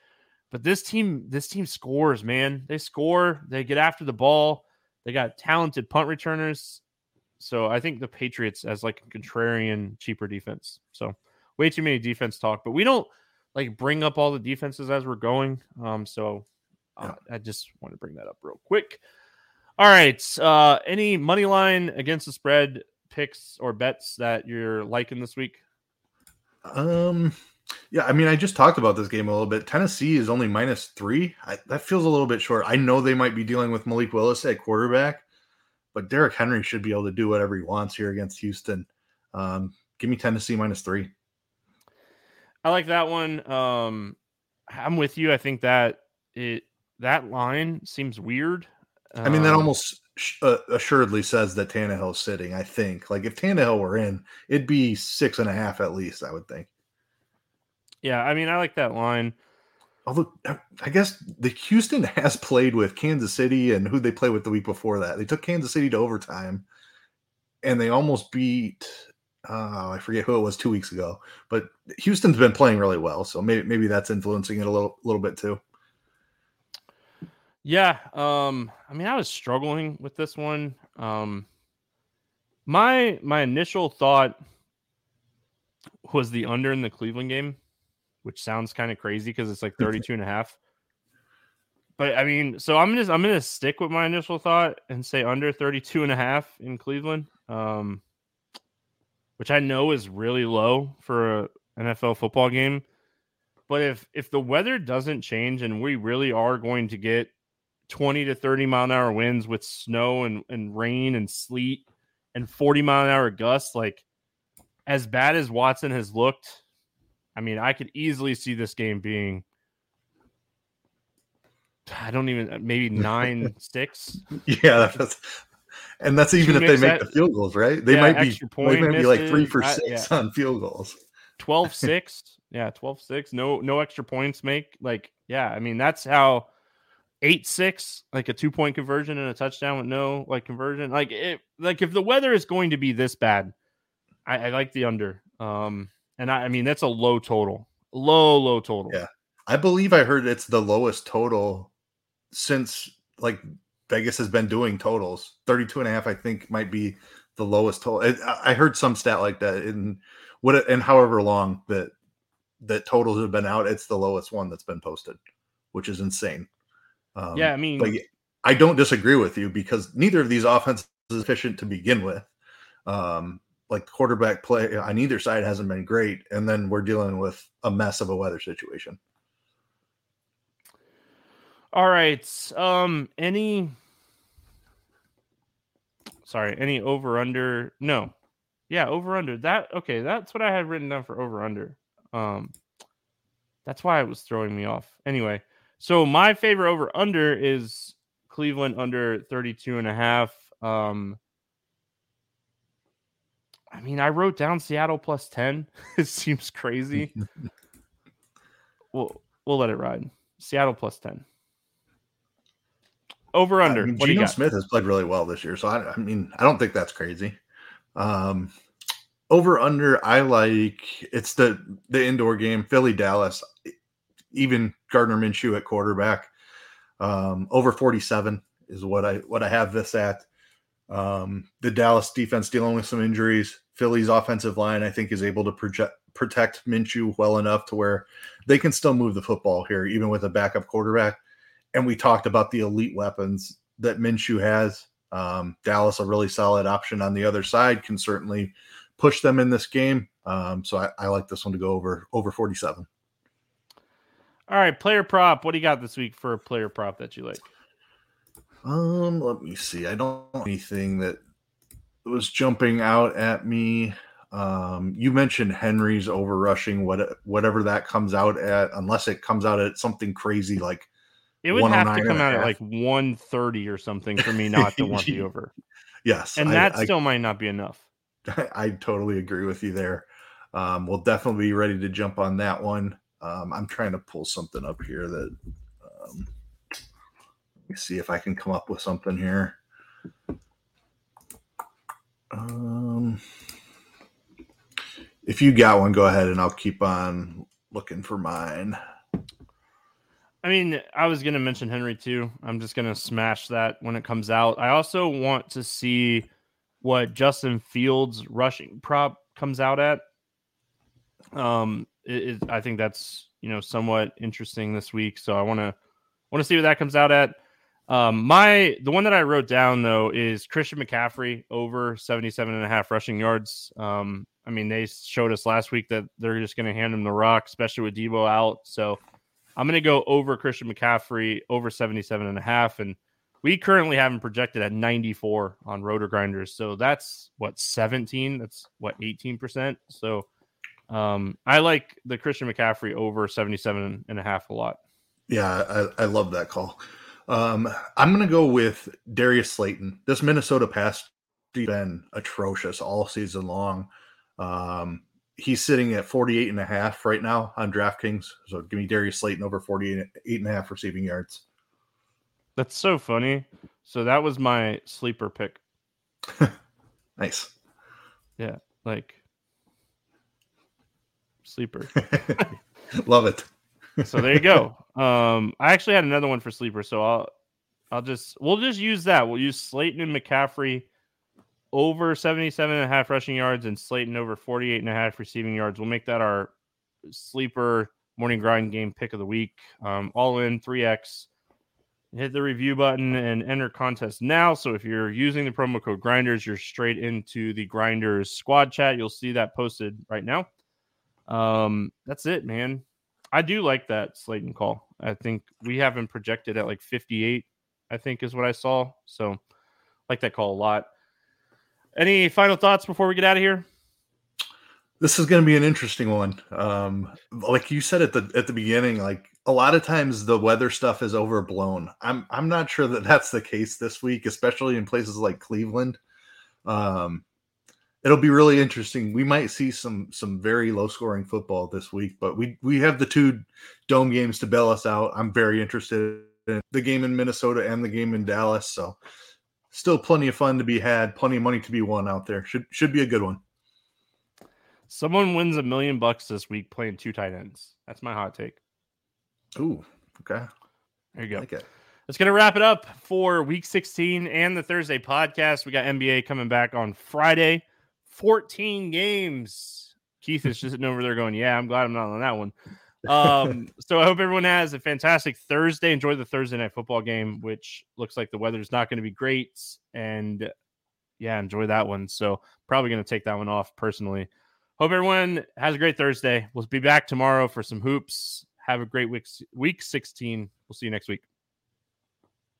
but this team, this team scores, man. They score, they get after the ball, they got talented punt returners. So I think the Patriots as like a contrarian, cheaper defense. So way too many defense talk, but we don't like bring up all the defenses as we're going. Um, so uh, I just want to bring that up real quick. All right. Uh, any money line against the spread picks or bets that you're liking this week? Um, yeah, I mean, I just talked about this game a little bit. Tennessee is only minus three. I, that feels a little bit short. I know they might be dealing with Malik Willis at quarterback, but Derrick Henry should be able to do whatever he wants here against Houston. Um, give me Tennessee minus three. I like that one. Um, I'm with you. I think that it that line seems weird. I mean, that um, almost uh, assuredly says that Tannehill's sitting. I think, like, if Tannehill were in, it'd be six and a half at least. I would think. Yeah, I mean, I like that line. Although uh, I guess the Houston has played with Kansas City and who they play with the week before that. They took Kansas City to overtime, and they almost beat. Uh, I forget who it was two weeks ago, but Houston's been playing really well, so maybe maybe that's influencing it a little little bit too. Yeah, um, I mean, I was struggling with this one. Um, my my initial thought was the under in the Cleveland game, which sounds kind of crazy because it's like 32 and a half. But I mean, so I'm just I'm gonna stick with my initial thought and say under 32 and a half in Cleveland. Um, which I know is really low for a NFL football game. But if if the weather doesn't change and we really are going to get 20 to 30 mile an hour winds with snow and, and rain and sleet and 40 mile an hour gusts, like as bad as Watson has looked, I mean, I could easily see this game being I don't even maybe nine six. Yeah, that's and that's even if they make that, the field goals, right? They yeah, might be they might be like three for six I, yeah. on field goals. 12 6. yeah, 12 6. No, no extra points make. Like, yeah, I mean, that's how eight six, like a two point conversion and a touchdown with no like conversion. Like it, like if the weather is going to be this bad, I, I like the under. Um, and I, I mean that's a low total, low low total. Yeah, I believe I heard it's the lowest total since like Vegas has been doing totals. 32 and a half, I think, might be the lowest total. I heard some stat like that in what and however long that that totals have been out, it's the lowest one that's been posted, which is insane. Um, yeah, I mean, but I don't disagree with you because neither of these offenses is efficient to begin with. Um, like quarterback play on either side hasn't been great, and then we're dealing with a mess of a weather situation. All right. Um, any sorry, any over under? No. Yeah, over under. That okay, that's what I had written down for over under. Um that's why it was throwing me off. Anyway, so my favorite over under is Cleveland under 32 and a half. Um, I mean, I wrote down Seattle plus 10. it seems crazy. we'll we'll let it ride. Seattle plus 10. Over under. I mean, Geno Smith has played really well this year, so I, I mean, I don't think that's crazy. Um, over under, I like it's the the indoor game, Philly Dallas even Gardner Minshew at quarterback. Um, over 47 is what I what I have this at. Um, the Dallas defense dealing with some injuries. Philly's offensive line, I think, is able to project, protect Minshew well enough to where they can still move the football here, even with a backup quarterback. And we talked about the elite weapons that Minshew has Um, Dallas, a really solid option on the other side, can certainly push them in this game. Um, so I, I like this one to go over over 47. All right, player prop. What do you got this week for a player prop that you like? Um, let me see. I don't anything that was jumping out at me. Um, you mentioned Henry's over rushing, what whatever that comes out at, unless it comes out at something crazy like it would have to come out at like 130 or something for me not to want the over. Yes. And that I, still I, might not be enough. I, I, totally agree with you there. Um, we'll definitely be ready to jump on that one. Um, I'm trying to pull something up here that um, me see if I can come up with something here. Um, if you got one, go ahead and I'll keep on looking for mine. I mean, I was going to mention Henry too. I'm just going to smash that when it comes out. I also want to see what Justin Fields rushing prop comes out at. Um, it, it, I think that's you know somewhat interesting this week. So I want to want to see what that comes out at. Um, my the one that I wrote down though is Christian McCaffrey over 77 and a half rushing yards. Um, I mean, they showed us last week that they're just going to hand him the rock, especially with Deebo out. So I'm going to go over Christian McCaffrey over 77 and a half. And we currently have him projected at 94 on RotoGrinders. So that's what 17. That's what 18%. So um, I like the Christian McCaffrey over 77 and a half a lot. Yeah, I, I love that call. Um, I'm going to go with Darius Slayton. This Minnesota pass been atrocious all season long. Um, he's sitting at 48 and a half right now on DraftKings. So give me Darius Slayton over 48 and a half receiving yards. That's so funny. So that was my sleeper pick. nice. Yeah, like sleeper. Love it. So there you go. Um I actually had another one for sleeper, so I'll I'll just we'll just use that. We'll use Slayton and McCaffrey over 77 and a half rushing yards and Slayton over 48 and a half receiving yards. We'll make that our sleeper morning grind game pick of the week. Um, all in 3x. Hit the review button and enter contest now. So if you're using the promo code grinders, you're straight into the grinders squad chat. You'll see that posted right now. Um, that's it, man. I do like that Slayton call. I think we have him projected at like 58, I think is what I saw. So like that call a lot. Any final thoughts before we get out of here? This is going to be an interesting one. Um, like you said at the at the beginning, like a lot of times the weather stuff is overblown. I'm I'm not sure that that's the case this week, especially in places like Cleveland. Um, it'll be really interesting. We might see some some very low scoring football this week, but we we have the two dome games to bail us out. I'm very interested in the game in Minnesota and the game in Dallas. So still plenty of fun to be had, plenty of money to be won out there. Should should be a good one. Someone wins a million bucks this week playing two tight ends. That's my hot take. Ooh, okay. There you go. Like That's going to wrap it up for week 16 and the Thursday podcast. We got NBA coming back on Friday. 14 games. Keith is just sitting over there going, Yeah, I'm glad I'm not on that one. Um, so I hope everyone has a fantastic Thursday. Enjoy the Thursday night football game, which looks like the weather's not going to be great. And yeah, enjoy that one. So probably going to take that one off personally. Hope everyone has a great Thursday. We'll be back tomorrow for some hoops. Have a great week, week 16. We'll see you next week.